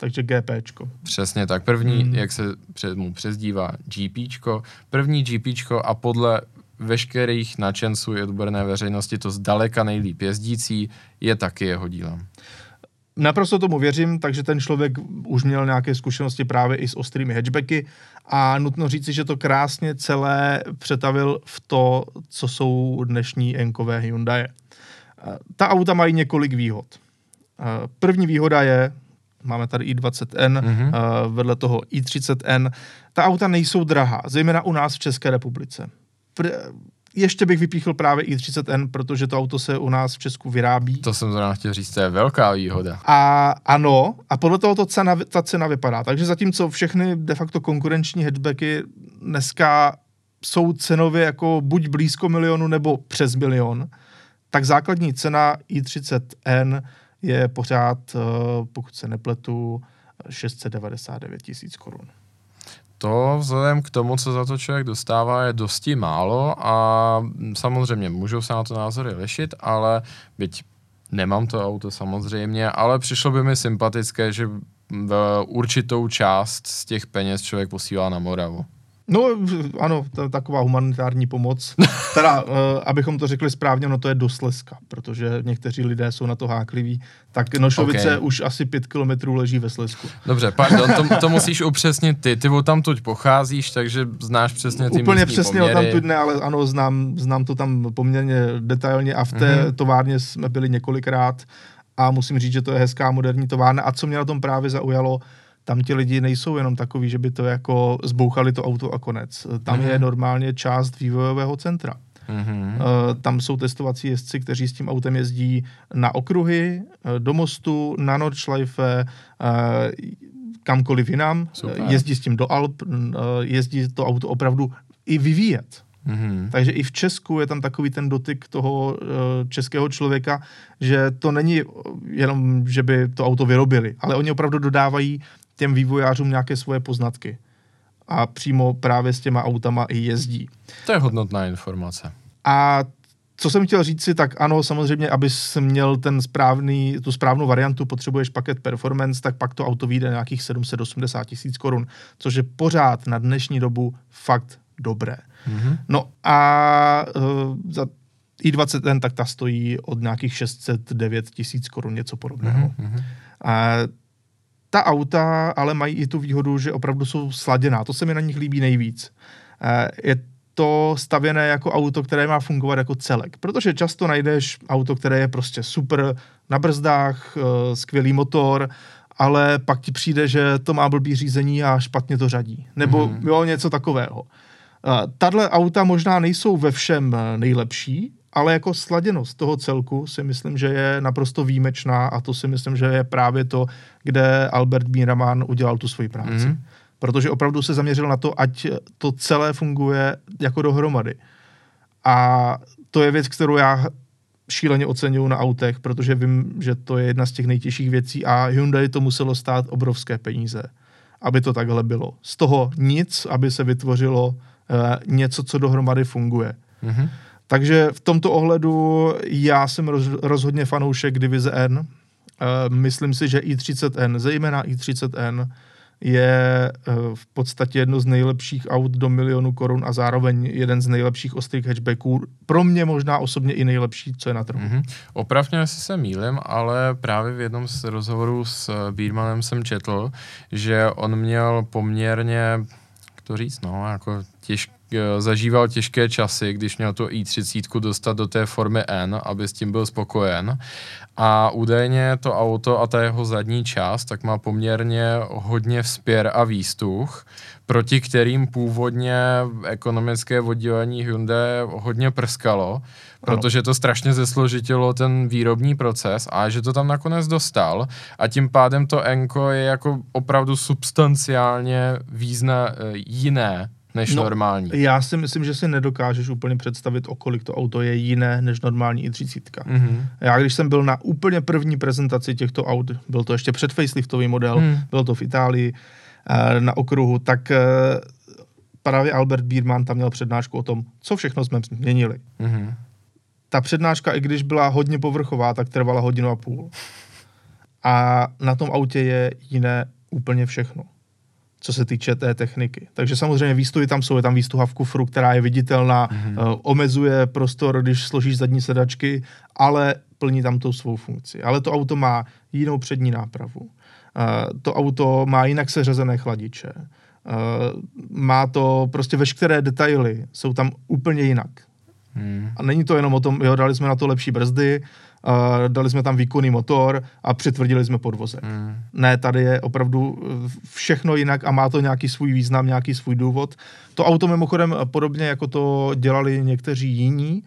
Takže GPčko. Přesně tak. První, mm. jak se před, mu přezdívá, GPčko. První GPčko a podle veškerých nadšenců i odborné veřejnosti to zdaleka nejlíp jezdící je taky jeho dílem. Naprosto tomu věřím, takže ten člověk už měl nějaké zkušenosti právě i s ostrými hatchbacky a nutno říci, že to krásně celé přetavil v to, co jsou dnešní enkové Hyundai. Ta auta mají několik výhod. První výhoda je, máme tady i20N, mm-hmm. vedle toho i30N. Ta auta nejsou drahá, zejména u nás v České republice ještě bych vypíchl právě i30N, protože to auto se u nás v Česku vyrábí. To jsem zrovna chtěl říct, to je velká výhoda. A ano, a podle toho to cena, ta cena vypadá. Takže zatímco všechny de facto konkurenční hatchbacky dneska jsou cenově jako buď blízko milionu nebo přes milion, tak základní cena i30N je pořád, eh, pokud se nepletu, 699 tisíc korun. To vzhledem k tomu, co za to člověk dostává, je dosti málo a samozřejmě můžou se na to názory lišit, ale byť nemám to auto samozřejmě, ale přišlo by mi sympatické, že v určitou část z těch peněz člověk posílá na Moravu. No ano, to je taková humanitární pomoc. teda, uh, abychom to řekli správně, no to je do Slezska, protože někteří lidé jsou na to hákliví. Tak Nošovice okay. už asi pět kilometrů leží ve Slezsku. Dobře, pardon, to, to musíš upřesnit ty. Ty tam tuď pocházíš, takže znáš přesně ty Úplně přesně tam tuď ne, ale ano, znám, znám to tam poměrně detailně a v té mm-hmm. továrně jsme byli několikrát a musím říct, že to je hezká moderní továrna. A co mě na tom právě zaujalo, tam ti lidi nejsou jenom takový, že by to jako zbouchali to auto a konec. Tam mm-hmm. je normálně část vývojového centra. Mm-hmm. Tam jsou testovací jezdci, kteří s tím autem jezdí na okruhy, eh, do mostu, na Nordschleife, eh, kamkoliv jinam. Super. Jezdí s tím do Alp, jezdí to auto opravdu i vyvíjet. Mm-hmm. Takže i v Česku je tam takový ten dotyk toho českého člověka, že to není jenom, že by to auto vyrobili, ale oni opravdu dodávají těm vývojářům nějaké svoje poznatky. A přímo právě s těma autama i jezdí. To je hodnotná informace. A co jsem chtěl říct si, tak ano, samozřejmě, abys měl ten správný, tu správnou variantu, potřebuješ paket performance, tak pak to auto vyjde nějakých 780 tisíc korun, což je pořád na dnešní dobu fakt dobré. Mm-hmm. No a uh, za i20N, tak ta stojí od nějakých 609 tisíc korun, něco podobného. Mm-hmm. A ta auta ale mají i tu výhodu, že opravdu jsou sladěná. To se mi na nich líbí nejvíc. Je to stavěné jako auto, které má fungovat jako celek. Protože často najdeš auto, které je prostě super na brzdách, eh, skvělý motor, ale pak ti přijde, že to má blbý řízení a špatně to řadí. Nebo mm-hmm. jo, něco takového. Tadle auta možná nejsou ve všem eh, nejlepší, ale jako sladěnost toho celku si myslím, že je naprosto výjimečná a to si myslím, že je právě to, kde Albert Miraman udělal tu svoji práci. Mm-hmm. Protože opravdu se zaměřil na to, ať to celé funguje jako dohromady. A to je věc, kterou já šíleně oceňuju na autech, protože vím, že to je jedna z těch nejtěžších věcí a Hyundai to muselo stát obrovské peníze, aby to takhle bylo. Z toho nic, aby se vytvořilo uh, něco, co dohromady funguje. Mm-hmm. Takže v tomto ohledu já jsem roz, rozhodně fanoušek divize N. Uh, myslím si, že i30N, zejména i30N, je uh, v podstatě jedno z nejlepších aut do milionu korun a zároveň jeden z nejlepších ostrých hatchbacků. Pro mě možná osobně i nejlepší, co je na trhu. Mm-hmm. Opravně, jestli se mýlim, ale právě v jednom z rozhovorů s Bírmanem jsem četl, že on měl poměrně, to říct, no, jako těžký Eh, zažíval těžké časy, když měl to i30 dostat do té formy N, aby s tím byl spokojen. A údajně to auto a ta jeho zadní část tak má poměrně hodně vzpěr a výstuch, proti kterým původně ekonomické oddělení Hyundai hodně prskalo, protože to strašně zesložitilo ten výrobní proces a že to tam nakonec dostal a tím pádem to Enko je jako opravdu substanciálně význa, eh, jiné než no, normální. Já si myslím, že si nedokážeš úplně představit, o kolik to auto je jiné než normální i30. Mm-hmm. Já když jsem byl na úplně první prezentaci těchto aut, byl to ještě před faceliftový model, mm. bylo to v Itálii eh, na okruhu, tak eh, právě Albert Biermann tam měl přednášku o tom, co všechno jsme změnili. Mm-hmm. Ta přednáška, i když byla hodně povrchová, tak trvala hodinu a půl. A na tom autě je jiné úplně všechno co se týče té techniky. Takže samozřejmě výstupy tam jsou, je tam výstuha v kufru, která je viditelná, mm-hmm. uh, omezuje prostor, když složíš zadní sedačky, ale plní tam tou svou funkci. Ale to auto má jinou přední nápravu. Uh, to auto má jinak seřazené chladiče. Uh, má to prostě veškeré detaily, jsou tam úplně jinak. Hmm. A není to jenom o tom, jo, dali jsme na to lepší brzdy, uh, dali jsme tam výkonný motor a přitvrdili jsme podvozek. Hmm. Ne, tady je opravdu všechno jinak a má to nějaký svůj význam, nějaký svůj důvod. To auto mimochodem podobně jako to dělali někteří jiní,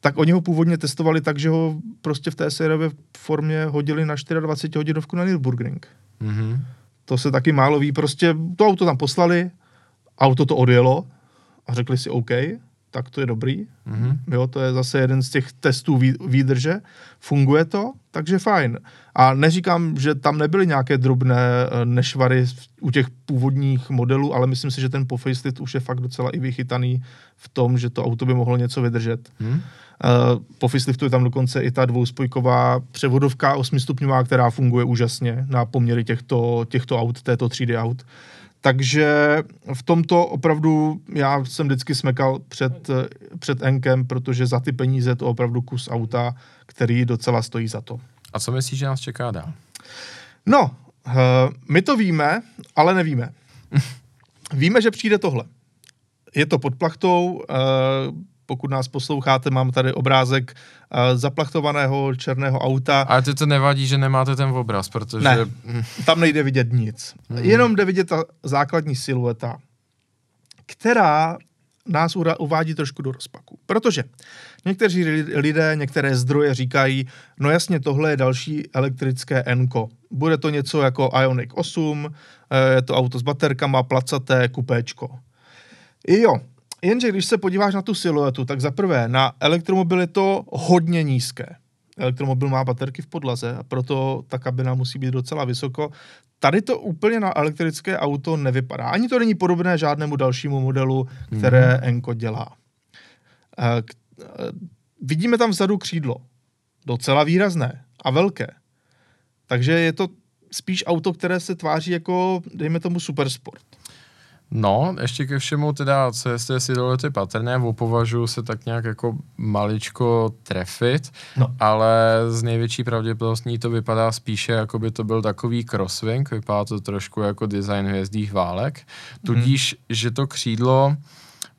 tak oni ho původně testovali tak, že ho prostě v té sériové formě hodili na 24 hodinovku na Nürburgring. Mm-hmm. To se taky málo ví, prostě to auto tam poslali, auto to odjelo a řekli si OK, tak to je dobrý. Mm-hmm. Jo, to je zase jeden z těch testů výdrže. Funguje to, takže fajn. A neříkám, že tam nebyly nějaké drobné eh, nešvary u těch původních modelů, ale myslím si, že ten po facelift už je fakt docela i vychytaný v tom, že to auto by mohlo něco vydržet. Mm. Uh, po faceliftu je tam dokonce i ta dvouspojková převodovka osmistupňová, která funguje úžasně na poměry těchto, těchto aut, této třídy aut. Takže v tomto opravdu já jsem vždycky smekal před, před Enkem, protože za ty peníze to opravdu kus auta, který docela stojí za to. A co myslíš, že nás čeká dál? No, uh, my to víme, ale nevíme. víme, že přijde tohle. Je to pod plachtou, uh, pokud nás posloucháte, mám tady obrázek uh, zaplachtovaného černého auta. Ale to to nevadí, že nemáte ten obraz, protože... Ne, tam nejde vidět nic. Hmm. Jenom jde vidět ta základní silueta, která nás uvádí trošku do rozpaku. Protože někteří lidé, některé zdroje říkají, no jasně, tohle je další elektrické Enko. Bude to něco jako Ioniq 8, eh, je to auto s baterkama, placaté, kupéčko. I jo, Jenže když se podíváš na tu siluetu, tak za prvé na elektromobil je to hodně nízké. Elektromobil má baterky v podlaze a proto ta kabina musí být docela vysoko. Tady to úplně na elektrické auto nevypadá. Ani to není podobné žádnému dalšímu modelu, které mm. Enko dělá. Eh, eh, vidíme tam vzadu křídlo. Docela výrazné a velké. Takže je to spíš auto, které se tváří jako, dejme tomu, supersport. No, ještě ke všemu teda, co jestli si dole ty patrné, považuji se tak nějak jako maličko trefit, no. ale z největší pravděpodobností to vypadá spíše, jako by to byl takový crosswing, vypadá to trošku jako design hvězdých válek, tudíž, hmm. že to křídlo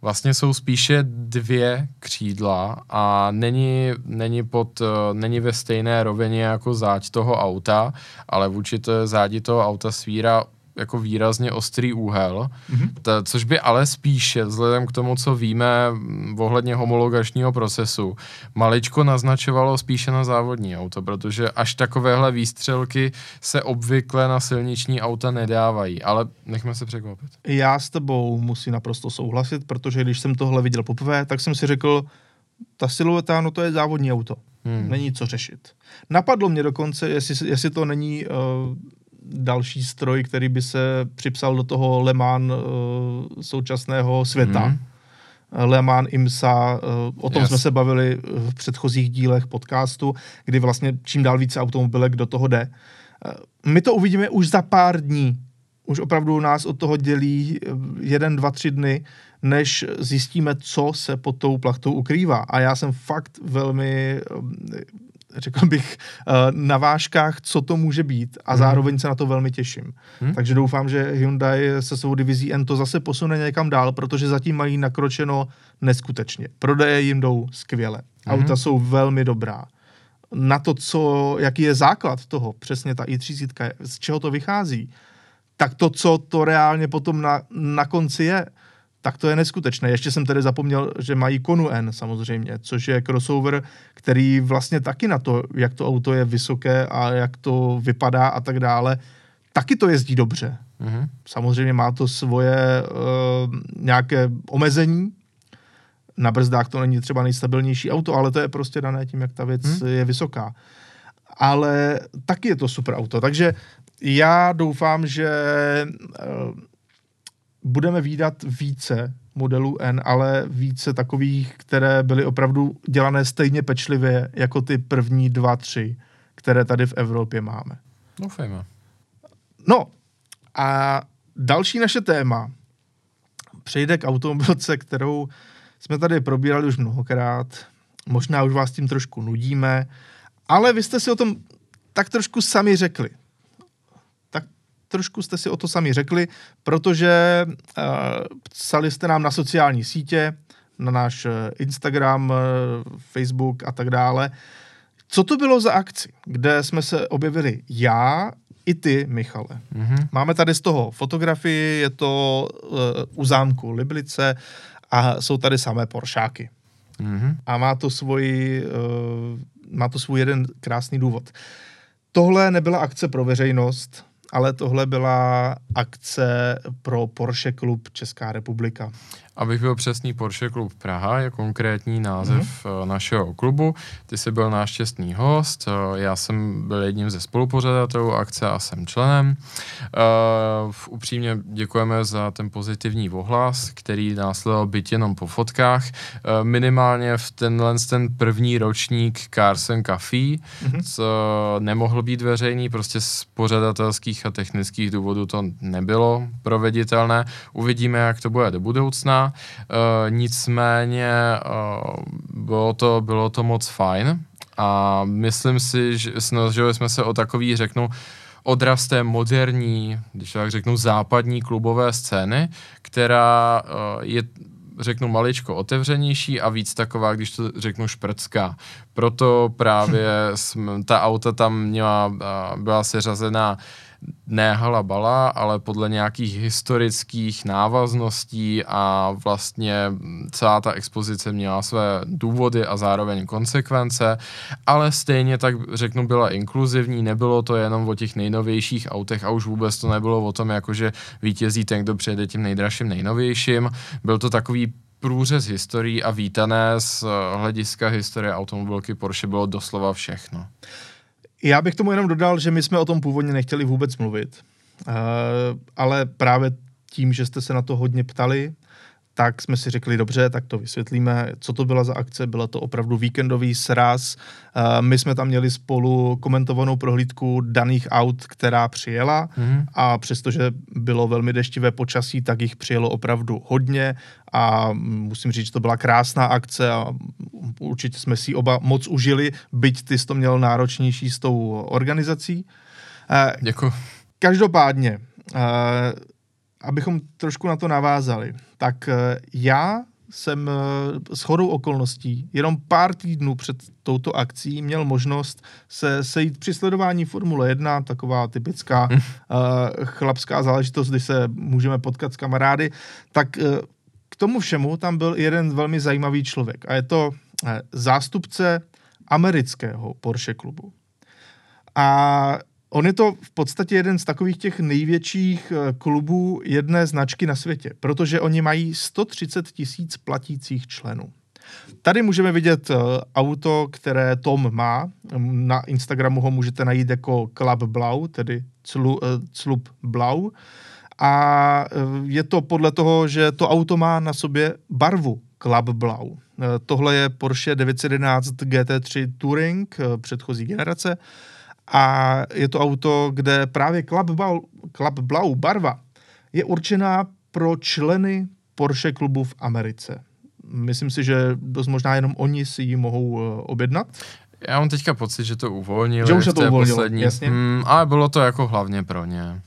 vlastně jsou spíše dvě křídla a není, není, pod, není ve stejné rovině jako záď toho auta, ale vůči to zádi toho auta svírá jako výrazně ostrý úhel, mm-hmm. ta, což by ale spíše, vzhledem k tomu, co víme ohledně homologačního procesu, maličko naznačovalo spíše na závodní auto, protože až takovéhle výstřelky se obvykle na silniční auta nedávají, ale nechme se překvapit. Já s tebou musím naprosto souhlasit, protože když jsem tohle viděl poprvé, tak jsem si řekl, ta silueta, no to je závodní auto. Hmm. Není co řešit. Napadlo mě dokonce, jestli, jestli to není uh, další stroj, který by se připsal do toho Le Mans uh, současného světa. Mm. Le Mans IMSA, uh, o tom yes. jsme se bavili v předchozích dílech podcastu, kdy vlastně čím dál více automobilek do toho jde. Uh, my to uvidíme už za pár dní. Už opravdu nás od toho dělí jeden, dva, tři dny, než zjistíme, co se pod tou plachtou ukrývá. A já jsem fakt velmi řekl bych, eh, na vážkách, co to může být a hmm. zároveň se na to velmi těším. Hmm. Takže doufám, že Hyundai se svou divizí N to zase posune někam dál, protože zatím mají nakročeno neskutečně. Prodeje jim jdou skvěle. Hmm. Auta jsou velmi dobrá. Na to, co, jaký je základ toho, přesně ta i30, z čeho to vychází, tak to, co to reálně potom na, na konci je, tak to je neskutečné. Ještě jsem tedy zapomněl, že mají Konu N samozřejmě, což je crossover, který vlastně taky na to, jak to auto je vysoké a jak to vypadá a tak dále, taky to jezdí dobře. Mm-hmm. Samozřejmě má to svoje uh, nějaké omezení, na brzdách to není třeba nejstabilnější auto, ale to je prostě dané tím, jak ta věc hmm. je vysoká. Ale taky je to super auto, takže já doufám, že uh, budeme výdat více modelů N, ale více takových, které byly opravdu dělané stejně pečlivě jako ty první dva, tři, které tady v Evropě máme. Doufejme. No a další naše téma přejde k automobilce, kterou jsme tady probírali už mnohokrát. Možná už vás tím trošku nudíme, ale vy jste si o tom tak trošku sami řekli trošku jste si o to sami řekli, protože uh, psali jste nám na sociální sítě, na náš eh, Instagram, uh, Facebook a tak dále. Co to bylo za akci, kde jsme se objevili já i ty, Michale. Mm-hmm. Máme tady z toho fotografii, je to uh, u zámku Liblice a jsou tady samé Poršáky. Mm-hmm. A má to svůj, uh, má to svůj jeden krásný důvod. Tohle nebyla akce pro veřejnost, ale tohle byla akce pro Porsche Klub Česká republika. Abych byl přesný, Porsche Klub Praha je konkrétní název mm-hmm. našeho klubu. Ty jsi byl náš čestný host, eh, já jsem byl jedním ze spolupořadatelů akce a jsem členem. Uh, upřímně děkujeme za ten pozitivní ohlas, který následoval byt jenom po fotkách. Uh, minimálně v tenhle ten první ročník Cars and Café, mm-hmm. co nemohl být veřejný, prostě z pořadatelských a technických důvodů to nebylo proveditelné. Uvidíme, jak to bude do budoucna. Uh, nicméně uh, bylo, to, bylo to moc fajn a myslím si, že snažili jsme se o takový, řeknu, odraz té moderní, když tak řeknu, západní klubové scény, která uh, je řeknu maličko otevřenější a víc taková, když to řeknu šprcká. Proto právě jsme, ta auta tam měla, byla seřazená ne halabala, ale podle nějakých historických návazností a vlastně celá ta expozice měla své důvody a zároveň konsekvence, ale stejně tak řeknu byla inkluzivní, nebylo to jenom o těch nejnovějších autech a už vůbec to nebylo o tom, jakože vítězí ten, kdo přijede tím nejdražším, nejnovějším. Byl to takový průřez historií a vítané z hlediska historie automobilky Porsche bylo doslova všechno. Já bych tomu jenom dodal, že my jsme o tom původně nechtěli vůbec mluvit, uh, ale právě tím, že jste se na to hodně ptali, tak jsme si řekli, dobře, tak to vysvětlíme, co to byla za akce, byla to opravdu víkendový sraz. Uh, my jsme tam měli spolu komentovanou prohlídku daných aut, která přijela mm. a přestože bylo velmi deštivé počasí, tak jich přijelo opravdu hodně a musím říct, že to byla krásná akce a určitě jsme si oba moc užili, byť ty jsi to měl náročnější s tou organizací. Uh, Děkuji. Každopádně, uh, abychom trošku na to navázali, tak eh, já jsem eh, s chodou okolností jenom pár týdnů před touto akcí měl možnost se sejít při sledování Formule 1, taková typická uh, chlapská záležitost, kdy se můžeme potkat s kamarády, tak uh, k tomu všemu tam byl jeden velmi zajímavý člověk a je to uh, zástupce amerického Porsche klubu. A On je to v podstatě jeden z takových těch největších eh, klubů jedné značky na světě, protože oni mají 130 tisíc platících členů. Tady můžeme vidět uh, auto, které Tom má. Na Instagramu ho můžete najít jako Club Blau, tedy clu, uh, Club Blau. A je to podle toho, že to auto má na sobě barvu Club Blau. Tohle je Porsche 911 GT3 Touring předchozí generace. A je to auto, kde právě Club Blau, Club Blau barva je určená pro členy Porsche klubu v Americe. Myslím si, že dost možná jenom oni si ji mohou eh, objednat. Já mám teďka pocit, že to uvolnili. Že už to uvolnilo, poslední. jasně. Hmm, ale bylo to jako hlavně pro ně.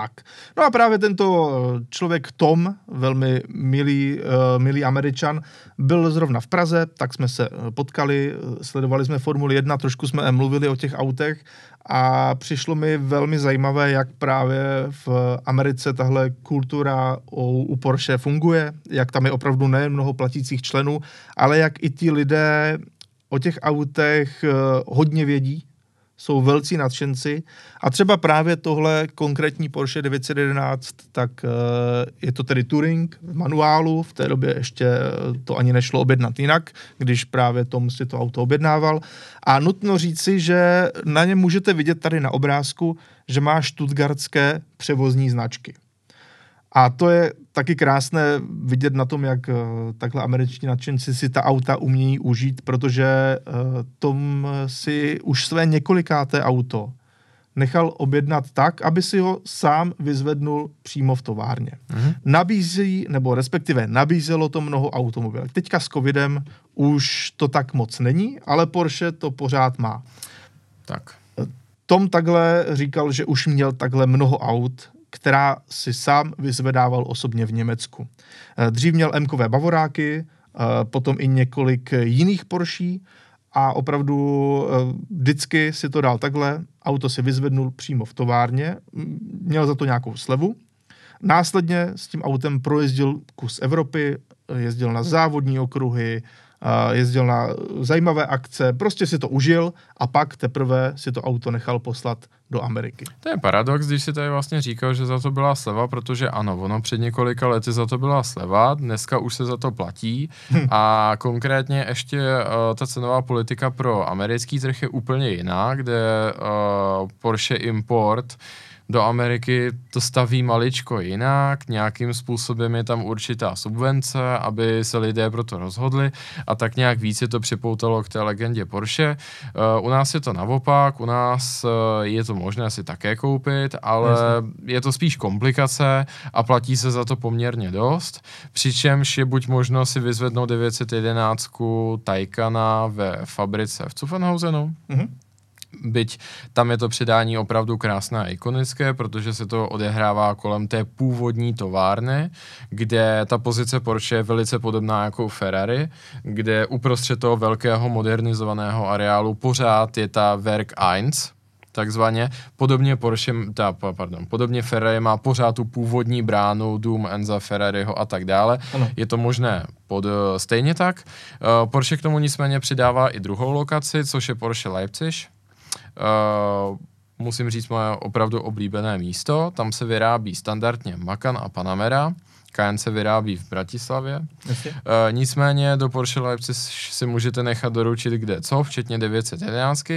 Tak. No a právě tento eh, člověk Tom, velmi milý, uh, milý američan, byl zrovna v Praze, tak jsme se eh, potkali, sledovali jsme Formuli 1, trošku jsme mluvili o těch autech a přišlo mi velmi zajímavé, jak právě v Americe tahle kultura u, u Porsche funguje, jak tam je opravdu nejen mnoho platících členů, ale jak i ti lidé o těch autech hodně vědí, jsou velcí nadšenci. A třeba právě tohle konkrétní Porsche 911, tak uh, je to tedy Touring v manuálu, v té době ještě eh, to ani nešlo objednat jinak, když právě Tom si to auto objednával. A nutno říci, že na něm můžete vidět tady na obrázku, že má štutgardské převozní značky. A to je taky krásné vidět na tom, jak uh, takhle američtí nadšenci si ta auta umějí užít, protože uh, Tom si už své několikáté auto nechal objednat tak, aby si ho sám vyzvednul přímo v továrně. Mm-hmm. Nabízí, nebo respektive nabízelo to mnoho automobilů. Teďka s covidem už to tak moc není, ale Porsche to pořád má. Tak. Tom takhle říkal, že už měl takhle mnoho aut, která si sám vyzvedával osobně v Německu. Eh, dřív měl M-kové bavoráky, eh, potom i několik jiných Porsche a opravdu eh, vždycky si to dal takhle, auto si vyzvednul přímo v továrně, měl za to nějakou slevu, následně s tím autem projezdil kus Evropy, jezdil na závodní okruhy, jezdil na zajímavé akce, prostě si to užil a pak teprve si to auto nechal poslat do Ameriky. To je paradox, když si tady vlastně říkal, že za to byla sleva, protože ano, ono před několika lety za to byla sleva, dneska už se za to platí hm. a konkrétně ještě uh, ta cenová politika pro americký trh je úplně jiná, kde uh, Porsche Import uh, do Ameriky to staví maličko jinak, nějakým způsobem je tam určitá subvence, aby se lidé pro to rozhodli a tak nějak víc je to připoutalo k té legendě Porsche. Uh, u nás je to naopak, u nás uh, je to možné si také koupit, ale Jasně. je to spíš komplikace a platí se za to poměrně dost, přičemž je buď možno si vyzvednout 911 Taycana ve fabrice v Zuffenhausenu, mm-hmm byť tam je to předání opravdu krásné a ikonické, protože se to odehrává kolem té původní továrny, kde ta pozice Porsche je velice podobná jako Ferrari, kde uprostřed toho velkého modernizovaného areálu pořád je ta Werk 1, takzvaně. Podobně Porsche, ta, pardon, podobně Ferrari má pořád tu původní bránu Doom Enza Ferrariho a tak dále. Ano. Je to možné pod, stejně tak. Uh, Porsche k tomu nicméně přidává i druhou lokaci, což je Porsche Leipzig, Uh, musím říct moje opravdu oblíbené místo. Tam se vyrábí standardně Macan a Panamera. Cayenne se vyrábí v Bratislavě. Uh, nicméně do Porsche Leipzig si můžete nechat doručit kde co, včetně 911. Uh,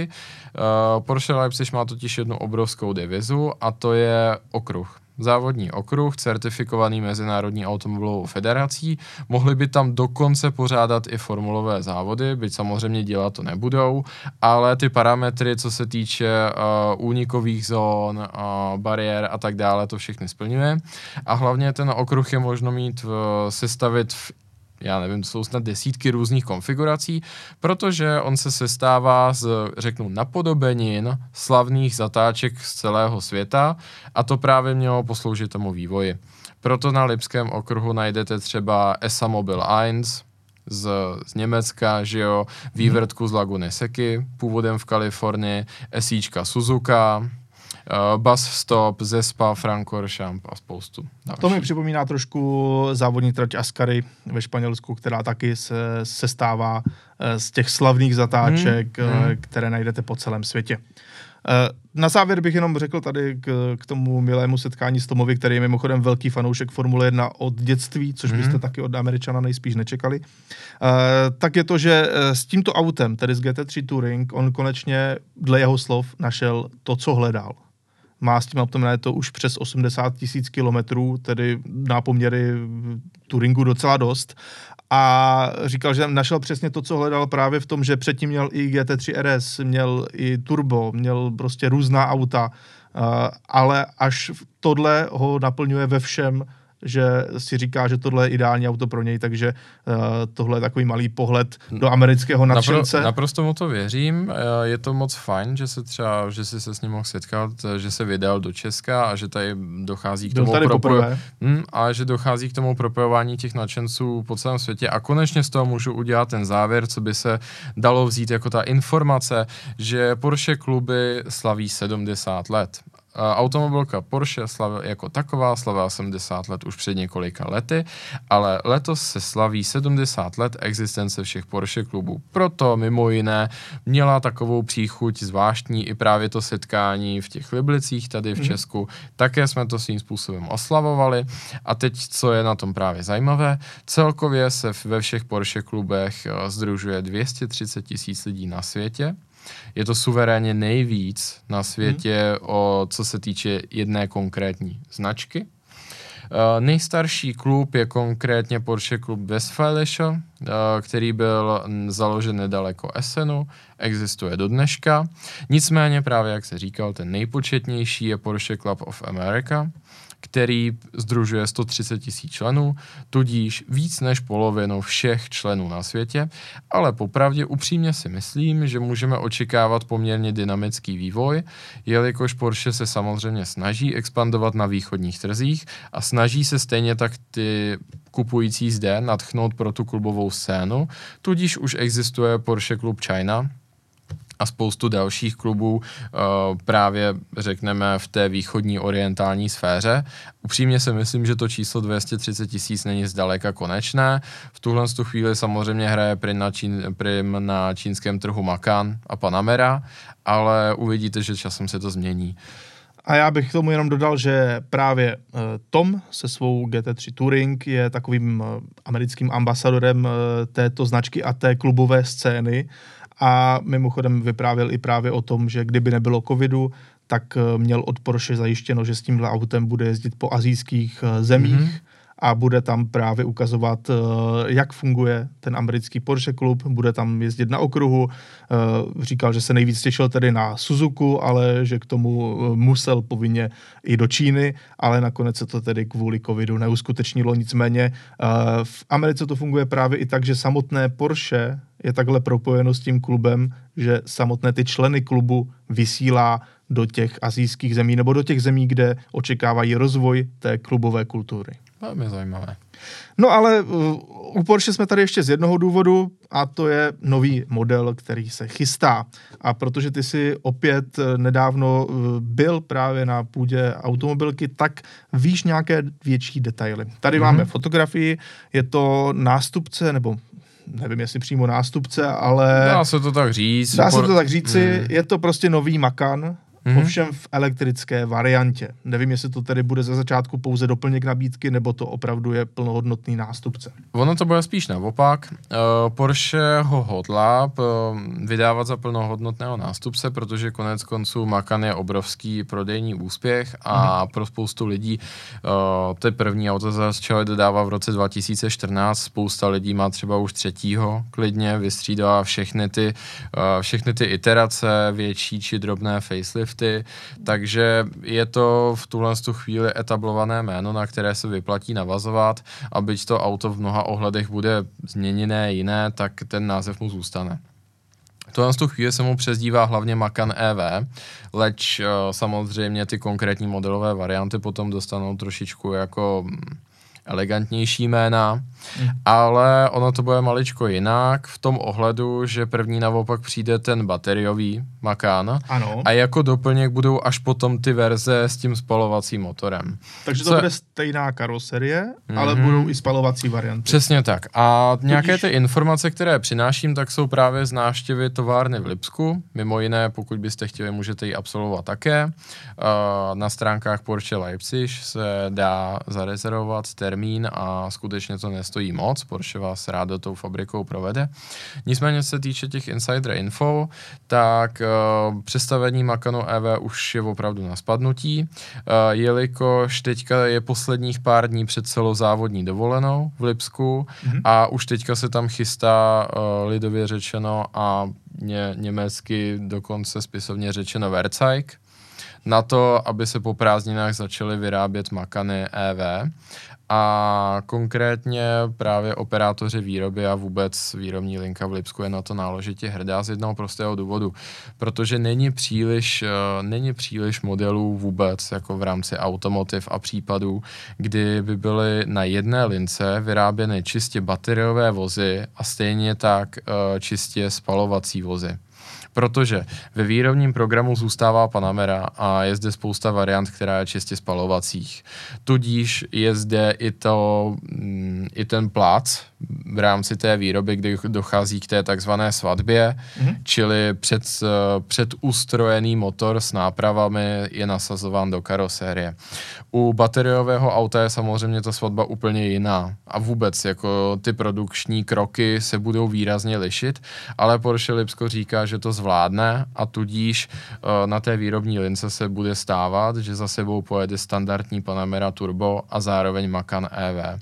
Porsche Leipzig má totiž jednu obrovskou devizu a to je okruh. Závodní okruh, certifikovaný Mezinárodní automobilovou federací. Mohli by tam dokonce pořádat i formulové závody, byť samozřejmě dělat to nebudou, ale ty parametry, co se týče uh, únikových zón, uh, bariér a tak dále, to všechny splňuje. A hlavně ten okruh je možno mít, v, sestavit v já nevím, jsou snad desítky různých konfigurací, protože on se sestává z, řeknu, napodobenin slavných zatáček z celého světa a to právě mělo posloužit tomu vývoji. Proto na Lipském okruhu najdete třeba ESA Mobil 1, z, z Německa, že jo, vývrtku z Laguny Seky, původem v Kalifornii, SIčka Suzuka, uh, Bus Stop, Zespa, Francorchamps a spoustu další. To mi připomíná trošku závodní trať Ascari ve Španělsku, která taky se, se stává eh, z těch slavných zatáček, hmm. hmm. které najdete po celém světě. Na závěr bych jenom řekl tady k, k tomu milému setkání s Tomovi, který je mimochodem velký fanoušek Formule 1 od dětství, což byste mm. taky od Američana nejspíš nečekali. Uh, tak je to, že s tímto autem, tedy s GT3 Touring, on konečně dle jeho slov našel to, co hledal má s tím autem to už přes 80 tisíc kilometrů, tedy na poměry Turingu docela dost. A říkal, že našel přesně to, co hledal právě v tom, že předtím měl i GT3 RS, měl i turbo, měl prostě různá auta, ale až tohle ho naplňuje ve všem, že si říká, že tohle je ideální auto pro něj, takže uh, tohle je takový malý pohled do amerického nadšence. Napro, naprosto mu to věřím, eh, je to moc fajn, že se třeba, že si se s ním mohl setkat, eh, že se vydal do Česka a že tady dochází k tomu tady propoj- hmm, a že dochází k tomu propojování těch nadšenců po celém světě. A konečně z toho můžu udělat ten závěr, co by se dalo vzít jako ta informace, že Porsche kluby slaví 70 let automobilka Porsche slav, jako taková slavila 70 let už před několika lety, ale letos se slaví 70 let existence všech Porsche klubů. Proto mimo jiné měla takovou příchuť zvláštní i právě to setkání v těch Liblicích tady v mm. Česku. Také jsme to svým způsobem oslavovali. A teď, co je na tom právě zajímavé, celkově se ve všech Porsche klubech eh, združuje 230 tisíc lidí na světě je to suverénně nejvíc na světě, hmm. o, co se týče jedné konkrétní značky. Uh, nejstarší klub je konkrétně Porsche klub Westfalische, uh, který byl založen nedaleko Essenu, existuje do dneška. Nicméně právě, jak se říkal, ten nejpočetnější je Porsche Club of America, který združuje 130 tisíc členů, tudíž víc než polovinu všech členů na světě, ale popravdě upřímně si myslím, že můžeme očekávat poměrně dynamický vývoj, jelikož Porsche se samozřejmě snaží expandovat na východních trzích a snaží se stejně tak ty kupující zde natchnout pro tu klubovou scénu, tudíž už existuje Porsche Club China, a spoustu dalších klubů uh, právě řekneme v té východní orientální sféře. Upřímně si myslím, že to číslo 230 tisíc není zdaleka konečné. V tuhle tu chvíli samozřejmě hraje prim na, čín, prim na čínském trhu Macan a Panamera, ale uvidíte, že časem se to změní. A já bych k tomu jenom dodal, že právě uh, Tom se svou GT3 Touring je takovým uh, americkým ambasadorem této značky a té klubové scény. A mimochodem vyprávěl i právě o tom, že kdyby nebylo covidu, tak eh, měl od Porsche zajištěno, že s tímhle autem bude jezdit po azijských eh, zemích. Mm-hmm a bude tam právě ukazovat, eh, jak funguje ten americký Porsche klub, bude tam jezdit na okruhu. Říkal, že se nejvíc těšil tedy na Suzuku, ale že k tomu musel povinně i do Číny, ale nakonec se to tedy kvůli covidu neuskutečnilo. Nicméně v Americe to funguje právě i tak, že samotné Porsche je takhle propojeno s tím klubem, že samotné ty členy klubu vysílá do těch azijských zemí nebo do těch zemí, kde očekávají rozvoj té klubové kultury. Velmi zajímavé. No ale uh, u Porsche jsme tady ještě z jednoho důvodu a to je nový model, který se chystá. A protože ty si opět uh, nedávno uh, byl právě na půdě automobilky, tak víš nějaké větší detaily. Tady mm-hmm. máme fotografii, je to nástupce nebo nevím, jestli přímo nástupce, ale... Dá se to tak říct. Dá se to tak říci, mm. je to prostě nový Macan, mm-hmm. ovšem v elektrické variantě. Nevím, jestli to tedy bude ze začátku pouze doplněk nabídky, nebo to opravdu je plnohodnotný nástupce. Ono to bude spíš naopak. Uh, Porsche ho hodlá uh, vydávat za plnohodnotného nástupce, protože konec konců Macan je obrovský prodejní úspěch a mm-hmm. pro spoustu lidí uh, to první auto začalo dodávat v roce 2014. Spousta lidí má třeba už třetího klidně, vystřídá všechny ty, všechny ty iterace, větší či drobné facelifty, takže je to v tuhle chvíli etablované jméno, na které se vyplatí navazovat a byť to auto v mnoha ohledech bude změněné jiné, tak ten název mu zůstane. Tohle z tu chvíli se mu přezdívá hlavně Macan EV, leč uh, samozřejmě ty konkrétní modelové varianty potom dostanou trošičku jako mm, elegantnější jména, mm. ale ono to bude maličko jinak v tom ohledu, že první naopak přijde ten bateriový Macan ano. a jako doplněk budou až potom ty verze s tím spalovacím motorem. Takže to Co... bude stejná karoserie, mm-hmm. ale budou i spalovací varianty. Přesně tak. A nějaké ty informace, které přináším, tak jsou právě z návštěvy továrny v Lipsku. Mimo jiné, pokud byste chtěli, můžete ji absolvovat také. Na stránkách Porsche Leipzig se dá zarezervovat termín a skutečně to nestojí moc. Porsche vás rádo tou fabrikou provede. Nicméně se týče těch insider info, tak uh, představení Macanu EV už je opravdu na spadnutí, uh, jelikož teďka je posledních pár dní před celozávodní dovolenou v Lipsku mm-hmm. a už teďka se tam chystá uh, lidově řečeno a ně, německy dokonce spisovně řečeno Verzajk, na to, aby se po prázdninách začaly vyrábět makany EV a konkrétně právě operátoři výroby a vůbec výrobní linka v Lipsku je na to náležitě hrdá z jednoho prostého důvodu, protože není příliš, uh, není příliš modelů vůbec jako v rámci automotiv a případů, kdy by byly na jedné lince vyráběny čistě bateriové vozy a stejně tak uh, čistě spalovací vozy protože ve výrobním programu zůstává Panamera a je zde spousta variant, která je čistě spalovacích. Tudíž je zde i, to, mm, i ten plác v rámci té výroby, kdy dochází k té takzvané svatbě, mm-hmm. čili před, předustrojený motor s nápravami je nasazován do karosérie. U bateriového auta je samozřejmě ta svatba úplně jiná a vůbec jako ty produkční kroky se budou výrazně lišit, ale Porsche Lipsko říká, že to zvládne a tudíž uh, na té výrobní lince se bude stávat, že za sebou pojede standardní Panamera Turbo a zároveň Macan EV.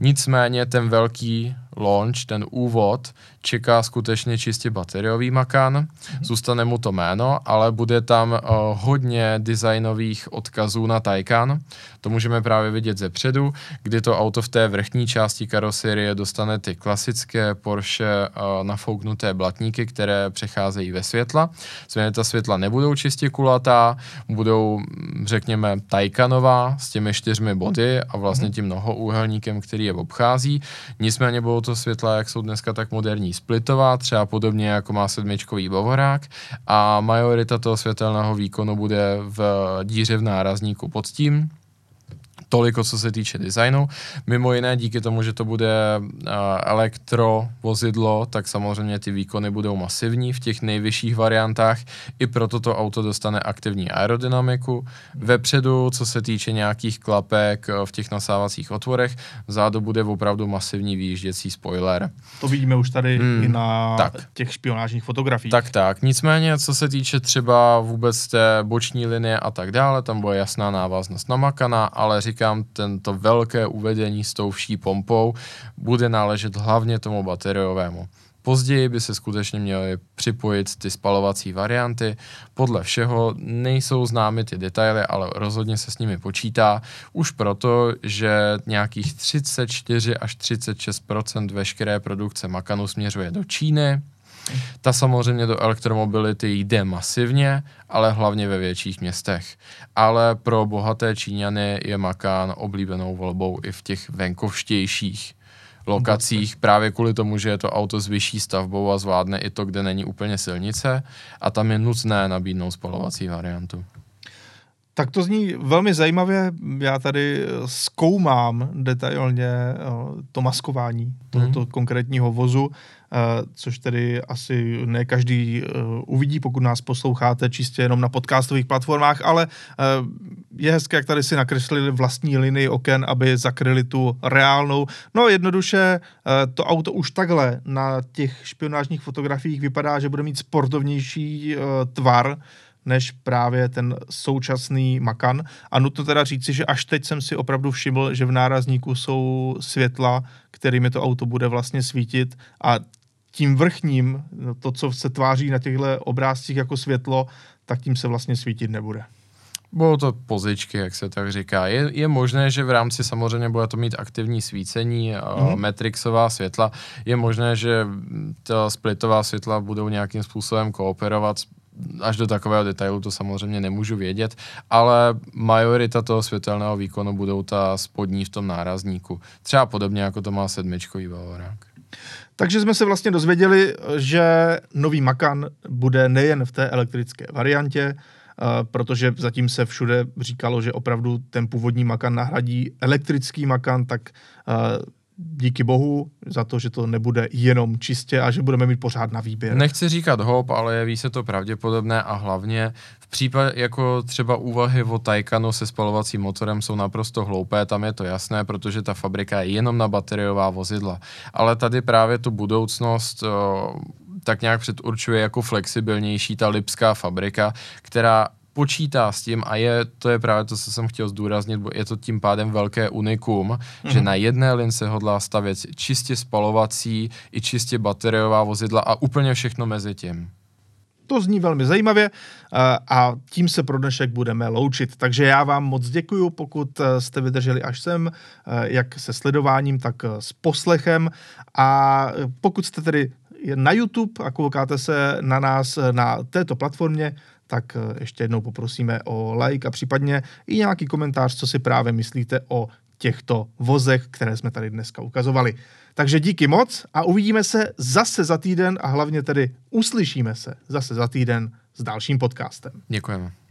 Nicméně ten velký launch, ten úvod, čeká skutečně čistě bateriový Macan, mm-hmm. zůstane mu to jméno, ale bude tam uh, hodně designových odkazů na Taycan. To můžeme právě vidět ze předu, kdy to auto v té vrchní části karoserie dostane ty klasické Porsche uh, nafouknuté blatníky, které přecházejí ve světla. Změny ta světla nebudou čistě kulatá, budou, řekněme, Taycanová s těmi čtyřmi body a vlastně mhm. tím mnohoúhelníkem, který je obchází. Nicméně budou to světla, jak jsou dneska tak moderní, splitová, třeba podobně jako má sedmičkový Bavorák a majorita toho světelného výkonu bude v díře v nárazníku pod tím, toliko, co se týče designu. Mimo jiné, díky tomu, že to bude uh, elektrovozidlo, tak samozřejmě ty výkony budou masivní v těch nejvyšších variantách. I proto to auto dostane aktivní aerodynamiku. Vepředu, co se týče nějakých klapek v těch nasávacích otvorech, vzadu bude opravdu masivní výjížděcí spoiler. To vidíme už tady hmm, i na tak. těch špionážních fotografiích. Tak, tak. Nicméně, co se týče třeba vůbec té boční linie a tak dále, tam bude jasná návaznost na Makana, ale říkám, říkám, tento velké uvedení s tou vší pompou bude náležet hlavně tomu bateriovému. Později by se skutečně měly připojit ty spalovací varianty. Podle všeho nejsou známy ty detaily, ale rozhodně se s nimi počítá. Už proto, že nějakých 34 až 36% veškeré produkce Makanu směřuje do Číny, ta samozřejmě do elektromobility jde masivně, ale hlavně ve větších městech. Ale pro bohaté Číňany je Makán oblíbenou volbou i v těch venkovštějších lokacích, právě kvůli tomu, že je to auto s vyšší stavbou a zvládne i to, kde není úplně silnice a tam je nutné nabídnout spalovací variantu. Tak to zní velmi zajímavě. Já tady zkoumám detailně eh, to maskování tohoto mm. konkrétního vozu, eh, což tedy asi ne každý eh, uvidí, pokud nás posloucháte čistě jenom na podcastových platformách, ale je hezké, jak tady si nakreslili vlastní linii oken, aby zakryli tu reálnou. No jednoduše, to auto už takhle na těch špionážních fotografiích vypadá, že bude mít sportovnější tvar, než právě ten současný Makan. A nutno teda říci, že až teď jsem si opravdu všiml, že v nárazníku jsou světla, kterými to auto bude vlastně svítit a tím vrchním, to, co se tváří na těchto obrázcích jako světlo, tak tím se vlastně svítit nebude. Budou to pozičky, jak se tak říká. Je, je možné, že v rámci samozřejmě bude to mít aktivní svícení, mm-hmm. metrixová světla. Je možné, že ta splitová světla budou nějakým způsobem kooperovat až do takového detailu to samozřejmě nemůžu vědět, ale majorita toho světelného výkonu budou ta spodní v tom nárazníku. Třeba podobně jako to má sedmičkový Valorák. Takže jsme se vlastně dozvěděli, že nový Macan bude nejen v té elektrické variantě, Uh, protože zatím se všude říkalo, že opravdu ten původní Macan nahradí elektrický Macan, tak uh, díky bohu za to, že to nebude jenom čistě a že budeme mít pořád na výběr. Nechci říkat hop, ale jeví se to pravděpodobné a hlavně v případě jako třeba úvahy o Taycanu se spalovacím motorem jsou naprosto hloupé, tam je to jasné, protože ta fabrika je jenom na bateriová vozidla. Ale tady právě tu budoucnost o, tak nějak předurčuje jako flexibilnější ta lipská fabrika, která počítá s tím a je, to je právě to, co jsem chtěl zdůraznit, bo je to tím pádem velké unikum, mm-hmm. že na jedné lince hodlá stavět čistě spalovací i čistě bateriová vozidla a úplně všechno mezi tím. To zní velmi zajímavě a tím se pro dnešek budeme loučit. Takže já vám moc děkuju, pokud e, jste vydrželi až sem, e, jak se sledováním, tak e, s poslechem. A pokud jste tedy na YouTube a koukáte se na nás na této platformě, tak eh, ještě jednou poprosíme o like a případně i nějaký komentář, co si právě myslíte o těchto vozech, které jsme tady dneska ukazovali. Takže díky moc a uvidíme se zase za týden a hlavně tedy uslyšíme se zase za týden s dalším podcastem. Děkujeme.